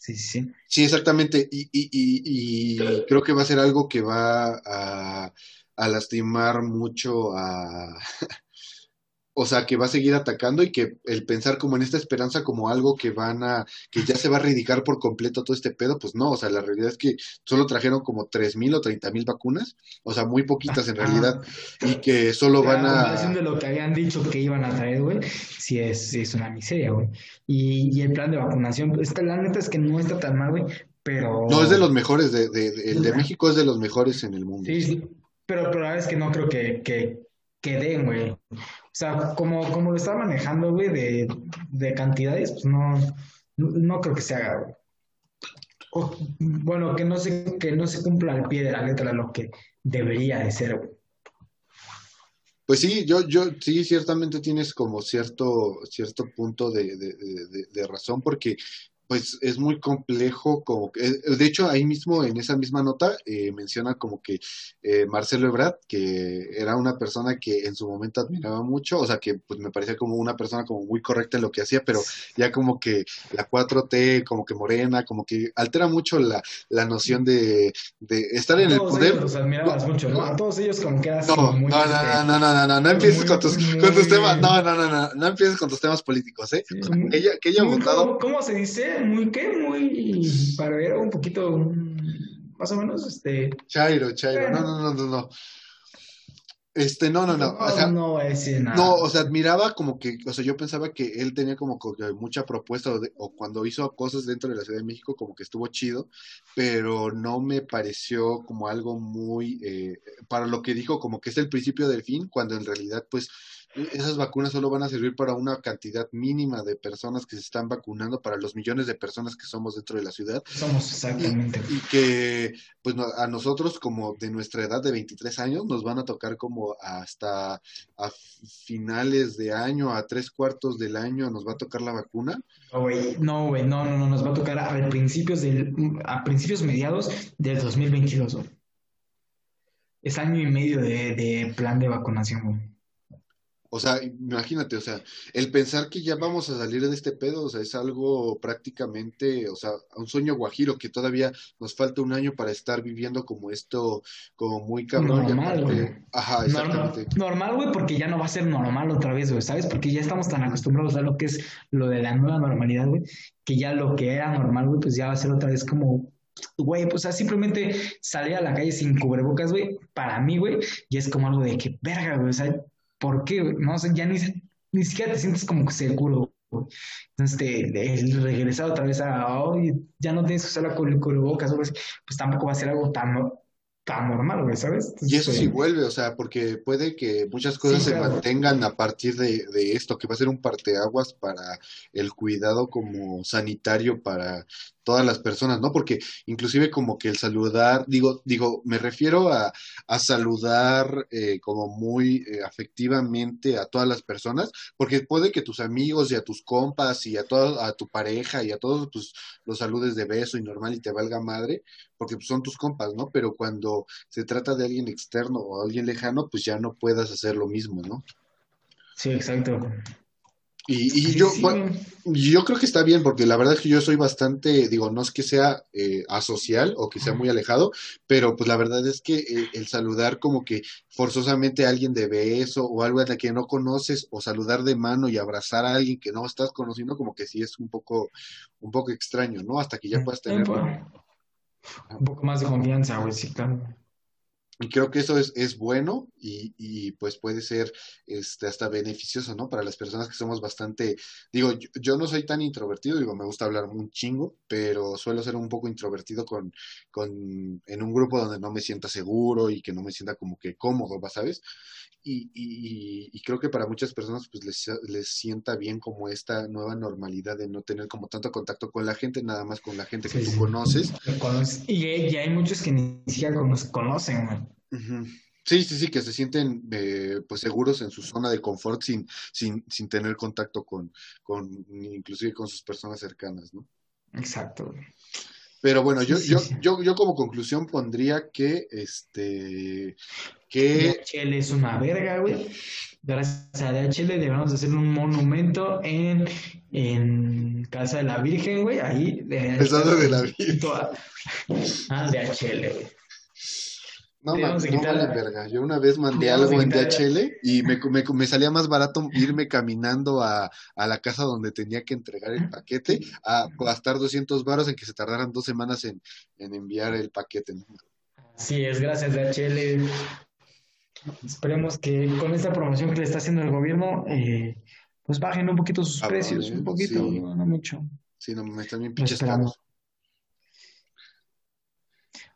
Sí, sí, sí. Exactamente. Y, y, y, y creo que va a ser algo que va a lastimar mucho a, o sea, que va a seguir atacando y que el pensar como en esta esperanza como algo que van a, que ya se va a erradicar por completo todo este pedo, pues no, o sea, la realidad es que solo trajeron como tres mil o treinta mil vacunas, o sea, muy poquitas en realidad, y que solo van a... de lo que habían dicho que iban a traer, güey, sí es, es una miseria, güey. Y, y el plan de vacunación, pues, la neta es que no está tan mal, güey, pero... No, es de los mejores, de, de, de- el de México es de los mejores en el mundo. Sí, sí, pero, pero la verdad es que no creo que, que, que den, güey. O sea, como, como lo está manejando, güey, de, de cantidades, pues no, no, creo que se haga, güey. O, bueno, que no se, que no se cumpla al pie de la letra lo que debería de ser, güey. Pues sí, yo, yo, sí, ciertamente tienes como cierto, cierto punto de, de, de razón, porque pues es muy complejo, como que, eh, de hecho ahí mismo en esa misma nota eh, menciona como que eh, Marcelo Ebrard, que era una persona que en su momento admiraba mucho, o sea que pues me parecía como una persona como muy correcta en lo que hacía, pero ya como que la 4T, como que morena, como que altera mucho la, la noción de, de estar en el poder. los admirabas mucho, ¿no? A todos ellos como que eras No, no, muy, no, este, no, no, no, no, empieces con tus, con tus temas, no, no, no, no, no empieces con tus temas políticos, ¿eh? que ella, que ella votado, ¿cómo, cómo se dice? Muy, ¿qué? Muy, para ver un poquito, mm, más o menos, este... Chairo, Chairo, no, no, no, no, no. Este, no, no, no, o sea, no nada. no, o sea, admiraba como que, o sea, yo pensaba que él tenía como que mucha propuesta, o, de- o cuando hizo cosas dentro de la Ciudad de México, como que estuvo chido, pero no me pareció como algo muy, eh, para lo que dijo, como que es el principio del fin, cuando en realidad, pues, esas vacunas solo van a servir para una cantidad mínima de personas que se están vacunando, para los millones de personas que somos dentro de la ciudad, Somos exactamente. y que pues no- a nosotros como de nuestra edad de 23 años nos van a tocar como hasta a finales de año, a tres cuartos del año nos va a tocar la vacuna. No, güey, no, güey, no, no, no, nos va a tocar a principios del, a principios mediados del 2022, güey. Es año y medio de, de plan de vacunación, güey. O sea, imagínate, o sea, el pensar que ya vamos a salir de este pedo, o sea, es algo prácticamente, o sea, un sueño guajiro que todavía nos falta un año para estar viviendo como esto, como muy cabrón. y Normal, aparte- güey. Ajá, exactamente. normal, güey, porque ya no va a ser normal otra vez, güey, ¿sabes? Porque ya estamos tan acostumbrados a lo que es lo de la nueva normalidad, güey, que ya lo que era normal, güey, pues ya va a ser otra vez como, güey, pues o sea, simplemente salir a la calle sin cubrebocas, güey, para mí, güey, ya es como algo de que, verga, güey, o sea, ¿por qué? No, o sea, ya ni, ni siquiera te sientes como que seguro, güey. Entonces, te, el regresar otra vez a, oye, ya no tienes que usar la cubrebocas, güey, pues tampoco va a ser algo tan, tan normal, güey, ¿sabes? Y eso sí eh, vuelve, o sea, porque puede que muchas cosas Sí, se mantengan a partir de, de esto, que va a ser un parteaguas para el cuidado como sanitario para todas las personas, ¿no? Porque inclusive como que el saludar, digo, digo, me refiero a, a saludar eh, como muy eh, afectivamente a todas las personas, porque puede que tus amigos y a tus compas y a todo, a tu pareja y a todos, pues los saludes de beso y normal y te valga madre, porque pues, son tus compas, ¿no? Pero cuando se trata de alguien externo o alguien lejano, pues ya no puedas hacer lo mismo, ¿no? Sí, exacto. Y, y yo, sí, bueno, güey. yo creo que está bien, porque la verdad es que yo soy bastante, digo, no es que sea eh, asocial o que sea muy alejado, pero pues la verdad es que eh, el saludar como que forzosamente a alguien de beso o algo a la que no conoces, o saludar de mano y abrazar a alguien que no estás conociendo, como que sí es un poco, un poco extraño, ¿no? Hasta que ya puedas Eh, tener pues, Un poco más de confianza, güey, sí, claro. Y creo que eso es, es bueno y, y, pues puede ser este, hasta beneficioso, ¿no? Para las personas que somos bastante, digo, yo, yo no soy tan introvertido, digo, me gusta hablar un chingo, pero suelo ser un poco introvertido con, con, en un grupo donde no me sienta seguro y que no me sienta como que cómodo. ¿sabes? Y, y, y creo que para muchas personas pues les, les sienta bien como esta nueva normalidad de no tener como tanto contacto con la gente, nada más con la gente que Sí, tú sí. conoces. Y, y hay muchos que ni siquiera cono- conocen, Sí, sí, sí, que se sienten eh, pues seguros en su zona de confort sin, sin, sin tener contacto con, con, inclusive con sus personas cercanas, ¿no? Exacto, güey. Pero bueno, Sí, yo, sí, yo, sí. yo, yo como conclusión pondría que este que DHL es una verga, güey. Gracias a DHL debemos hacer un monumento en, en Casa de la Virgen, güey. Ahí. de- Pensando de la Virgen. Toda- Ah, DHL, güey. No, man, no vale verga. Yo una vez mandé algo en DHL y me, me, me salía más barato irme caminando a, a la casa donde tenía que entregar el paquete a gastar 200 varos en que se tardaran dos semanas en, en enviar el paquete. ¿no? Sí, es gracias DHL. Esperemos que con esta promoción que le está haciendo el gobierno, eh, pues bajen un poquito sus Cabrón, precios, un poquito, sí. no, no mucho. Sí, no, me están bien pinches caros.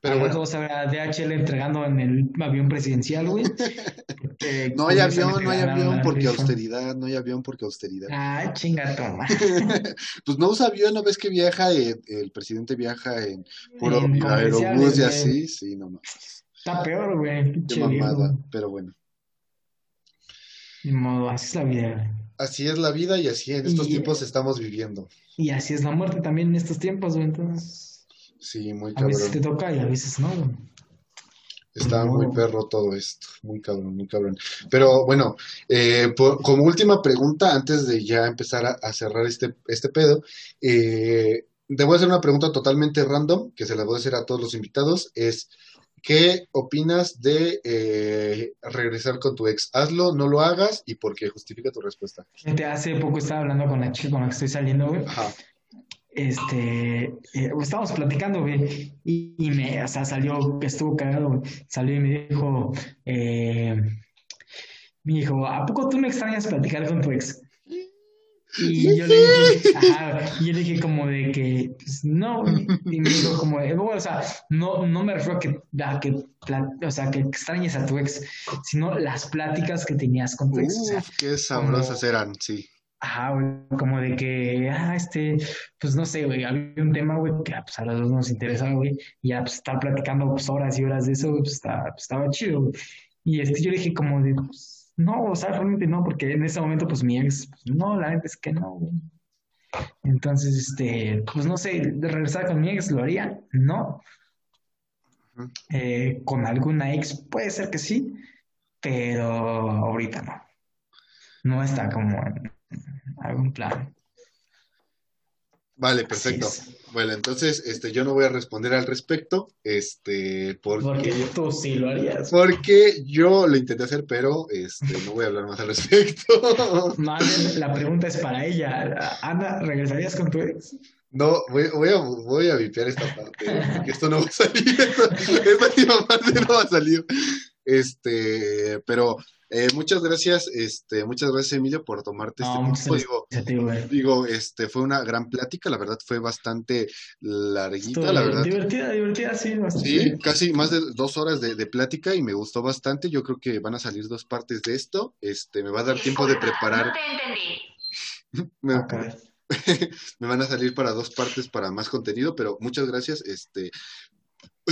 Pero Al bueno, a ver a DHL entregando en el avión presidencial, güey. No hay a avión, no hay a avión porque rifa. austeridad, no hay avión porque austeridad. Ah, chinga toma. Pues no usa avión, ¿no ves que viaja? eh, el presidente viaja en puro En aerobús y así, sí, no mames. Está peor, güey. Qué mamada, pero bueno. Ni modo, así es la vida, güey. Así es la vida y así en estos Y- tiempos estamos viviendo. Y así es la muerte también en estos tiempos, güey. Entonces, Sí, muy a veces te cabrón. toca y a veces no. Está No. muy perro todo esto, muy cabrón, muy cabrón. Pero bueno, eh, por- como última pregunta, antes de ya empezar a, a cerrar este, este pedo, eh, te voy a hacer una pregunta totalmente random, que se la voy a hacer a todos los invitados, es, ¿qué opinas de eh, regresar con tu ex? Hazlo, no lo hagas y por qué, justifica tu respuesta. Hace poco estaba hablando con la chica con la que estoy saliendo, güey. Ajá, Este, eh, estábamos platicando, güey, y, y me, o sea, salió, estuvo cagado, güey. Salió y me dijo, eh, me dijo, ¿a poco tú no extrañas platicar con tu ex? Y yo le dije, ajá, y yo le dije como de que, pues, no. Y me dijo como de, bueno, o sea, no, no me refiero a que, a que, o sea, que extrañes a tu ex, sino las pláticas que tenías con tu ex, o sea, qué sabrosas como- eran, sí. Ajá, güey, como de que, ah, este, pues no sé, güey, había un tema, güey, que ah, pues a los dos nos interesaba, güey, y ya pues estar platicando pues horas y horas de eso, pues, está- pues, estaba chido, güey. Y este, yo le dije como de, pues, no, o sea, realmente no, porque en ese momento, pues mi ex, pues, no, la neta es que no, güey. Entonces, este, pues no sé, de regresar con mi ex, ¿lo haría? No. Eh, con alguna ex, puede ser que sí, pero ahorita no. No está como en algún plan. Vale, perfecto. Bueno, entonces, este, yo no voy a responder al respecto, este, Porque porque, tú sí lo harías. porque yo lo intenté hacer, pero, este, no voy a hablar más al respecto. Más bien, la pregunta es para ella. Ana, ¿regresarías con tu ex? No, voy, voy a, voy a vipear esta parte, porque esto no va a salir, esta, esta última parte no va a salir. Este, pero, eh, muchas gracias, este, muchas gracias, Emilio, por tomarte este No, tiempo. Digo, este, fue una gran plática, la verdad fue bastante larguita, Estuvo la verdad. divertida, divertida, sí, bastante. Sí, casi más de dos horas de, de plática y me gustó bastante. Yo creo que van a salir dos partes de esto. Este, me va a dar tiempo de preparar. No te entendí. Me, Ah, me van a salir para dos partes para más contenido, pero muchas gracias. Este,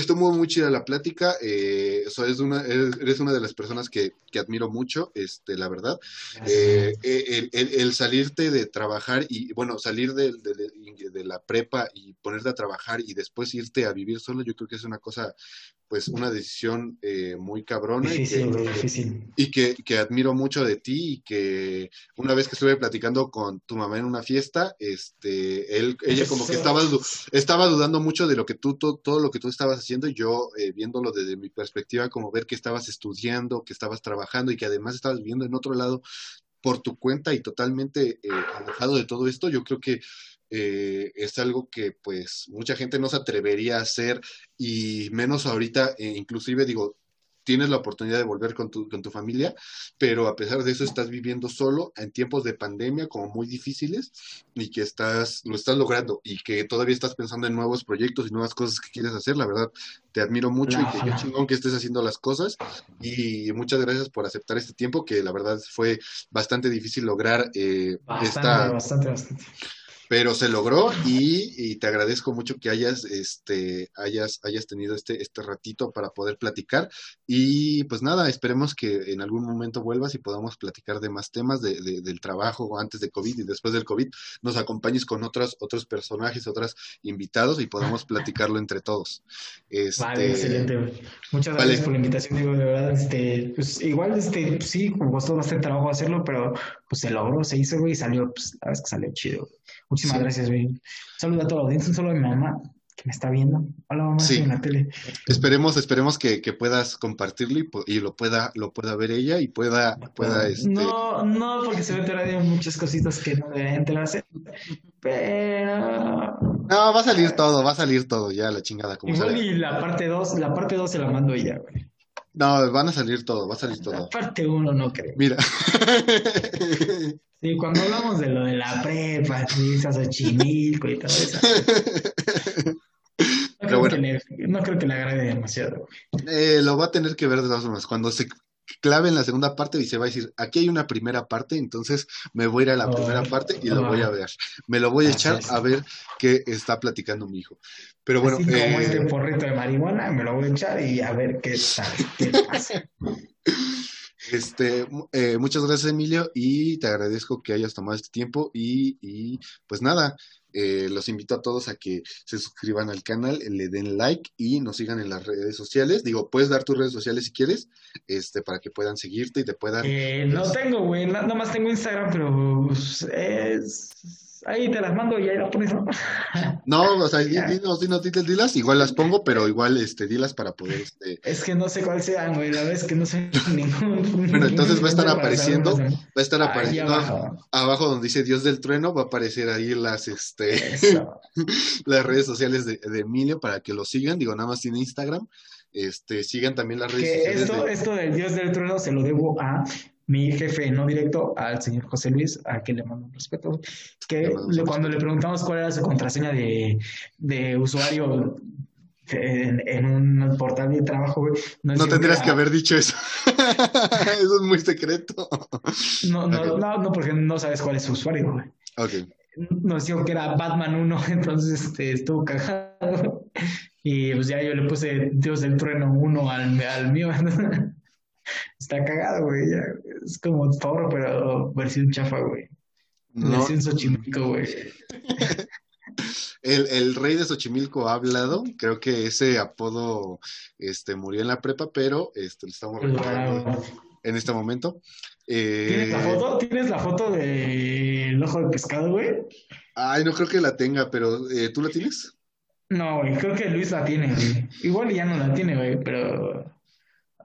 estuvo muy, muy chida la plática. Eh, es una, eres, una de las personas que, que admiro mucho, este, la verdad. Eh, eh, el, el- el salirte de trabajar y, bueno, salir de- de la prepa y ponerte a trabajar y después irte a vivir solo, yo creo que es una cosa, pues, una decisión eh, muy cabrona y que, difícil. y que, que admiro mucho de ti y que una vez que estuve platicando con tu mamá en una fiesta, este, él, ella como que estaba, estaba dudando mucho de lo que tú, to- todo lo que tú estabas haciendo y yo eh, viéndolo desde mi perspectiva, como ver que estabas estudiando, que estabas trabajando y que además estabas viviendo en otro lado por tu cuenta y totalmente eh, alejado de todo esto, yo creo que eh, es algo que pues mucha gente no se atrevería a hacer y menos ahorita, eh, inclusive digo, tienes la oportunidad de volver con tu, con tu familia, pero a pesar de eso estás viviendo solo en tiempos de pandemia como muy difíciles y que estás, lo estás logrando y que todavía estás pensando en nuevos proyectos y nuevas cosas que quieres hacer, la verdad, te admiro mucho y que Ajá. chingón que estés haciendo las cosas y muchas gracias por aceptar este tiempo que la verdad fue bastante difícil lograr eh, Bastante, esta, bastante, bastante. Pero se logró y, y te agradezco mucho que hayas, este, hayas, hayas tenido este, este ratito para poder platicar. Y pues nada, esperemos que en algún momento vuelvas y podamos platicar de más temas de, de- del trabajo antes de COVID y después del COVID. Nos acompañes con otros, otros personajes, otros invitados y podamos platicarlo entre todos. Este, Vale, excelente. Muchas Vale. gracias por la invitación, digo, de verdad, este, pues igual, este, pues, sí, costó bastante trabajo hacerlo, pero pues se logró, se hizo, güey, y salió, pues la es que salió chido. Muchísimas Sí. gracias, güey. Un saludo a toda la audiencia, un saludo a mi mamá, que me está viendo. Hola, mamá, Sí. en la tele. Esperemos, esperemos que, que puedas compartirlo y, y lo pueda, lo pueda ver ella y pueda, pueda este, No, no, porque se va a enterar de muchas cositas que no deben enterarse. Pero. No, va a salir todo, va a salir todo, ya la chingada, como Igual y la parte 2, la parte 2 se la mando ella, güey. No, van a salir todo, va a salir La todo. parte 1 no creo. Mira. Sí, cuando hablamos de lo de la prepa, sí, Xochimilco y todo eso. No creo, bueno. que le, no creo que le agrade demasiado. Eh, lo va a tener que ver de todas formas. Cuando se clave en la segunda parte y se va a decir, aquí hay una primera parte, entonces me voy a ir a la Oh, primera parte y lo voy a ver. Me lo voy a echar es. a ver qué está platicando mi hijo. Pero bueno, Así como eh, este porrito de marihuana, me lo voy a echar y a ver qué tal, qué pasa. este, eh, muchas gracias Emilio y te agradezco que hayas tomado este tiempo y, y, pues nada, eh, los invito a todos a que se suscriban al canal, le den like y nos sigan en las redes sociales. Digo, puedes dar tus redes sociales si quieres, este, para que puedan seguirte y te puedan Eh, no tengo, güey, na- nada más tengo Instagram, pero pues, es... ahí te las mando y ahí la pones, ¿no? O sea, dinos, dinos, dinos, dilas, igual las pongo, pero igual, este, dilas para poder, este, Es que no sé cuál sean, güey, la verdad es que no sé ningún... Bueno, entonces va a estar apareciendo, va a estar apareciendo abajo. abajo donde dice Dios del Trueno, va a aparecer ahí las, este, las redes sociales de, de Emilio para que lo sigan, digo, nada más tiene Instagram, este, sigan también las redes Que sociales esto, de, esto del Dios del trueno se lo debo a mi jefe, no directo, al señor José Luis, a quien le mando un respeto, que Le cuando le preguntamos cuál era su contraseña de, de usuario en, en un portal de trabajo, güey, no dijo tendrías que haber dicho eso, eso es muy secreto. No, no, no, no, porque no sabes cuál es su usuario, güey. Ok, Nos dijo que era Batman 1, entonces este, estuvo cagado. Y pues ya yo le puse Dios del Trueno 1 al, al mío. Está cagado, güey. Es como Thor, pero versión chafa, güey. no, Versión Xochimilco, güey. el, el rey de Xochimilco ha hablado, creo que ese apodo, este, murió en la prepa, pero, este, lo estamos recordando en este momento. ¿Tienes la Eh, foto? ¿Tienes la foto del ojo de pescado, güey? Ay, no creo que la tenga, pero eh, ¿tú la tienes? No, güey, creo que Luis la tiene, güey. Igual ya no la tiene, güey, pero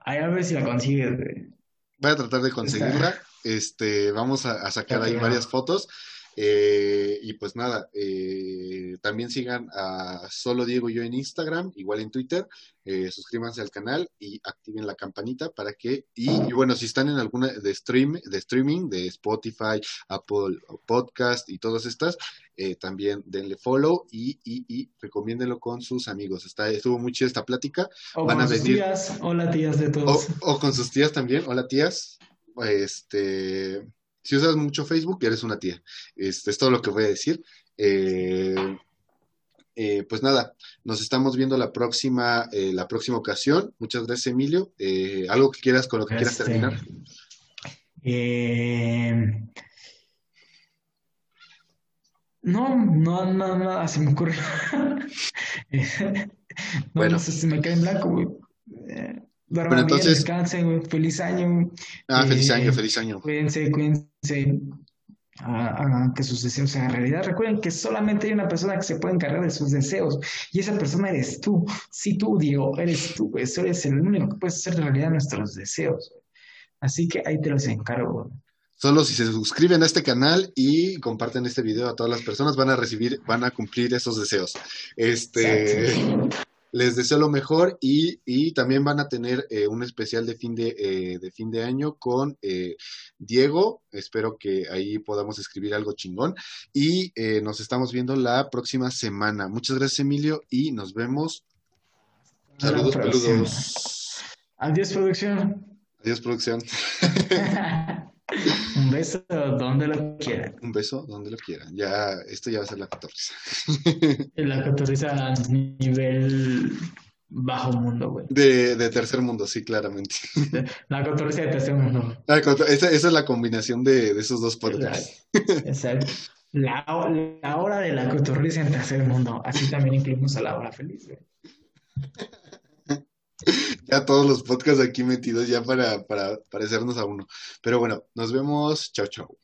ahí a ver si la consigues, güey. Voy a tratar de conseguirla. Este, vamos a, a sacar ahí varias fotos. Eh, y pues nada, eh, también sigan a Solo Diego y yo en Instagram, igual en Twitter. Eh, suscríbanse al canal y activen la campanita para que. Y, y bueno, si están en alguna de stream, de streaming, de Spotify, Apple Podcast y todas estas, eh, también denle follow y, y, y recomiéndenlo con sus amigos. Está, estuvo muy chida esta plática. O Van con a sus venir. tías. Hola, tías de O, todos. o con sus tías también. Hola, tías. Este, si usas mucho Facebook, eres una tía. Este es todo lo que voy a decir. Eh, eh, pues nada, nos estamos viendo la próxima, eh, la próxima ocasión. Muchas gracias, Emilio. Eh, algo que quieras con lo que quieras terminar. eh, No, no, no, nada se me ocurre. No, Bueno. no sé si me cae en blanco, güey. Duerman Bueno, bien, entonces- descansen, güey. Feliz año. Ah, feliz año, feliz año. Cuídense, cuídense. Hagan que sus deseos se hagan realidad. Recuerden que solamente hay una persona que se puede encargar de sus deseos y esa persona eres tú. Sí, tú, Diego, eres tú. Eso eres el único que puedes hacer realidad nuestros deseos. Así que ahí te los encargo. Solo si se suscriben a este canal y comparten este video a todas las personas, van a recibir, van a cumplir esos deseos. Este, les deseo lo mejor y, y también van a tener eh, un especial de fin de, eh, de fin de año con eh, Diego. Espero que ahí podamos escribir algo chingón. Y eh, nos estamos viendo la próxima semana. Muchas gracias, Emilio, y nos vemos. Saludos, saludos. Adiós, producción. Adiós, producción. Un beso donde lo quieran. Un beso donde lo quieran. Ya, esto ya va a ser la 14. La cotorriza a nivel bajo mundo, güey. De, de tercer mundo, sí, claramente. La cotorriza de tercer mundo. Esa, esa es la combinación de, de esos dos podcasts. Exacto. La, la hora de la cotorriza en tercer mundo. Así también incluimos a la hora feliz, güey. Ya todos los podcasts aquí metidos ya para, para parecernos a uno. Pero bueno, nos vemos. Chao, chao.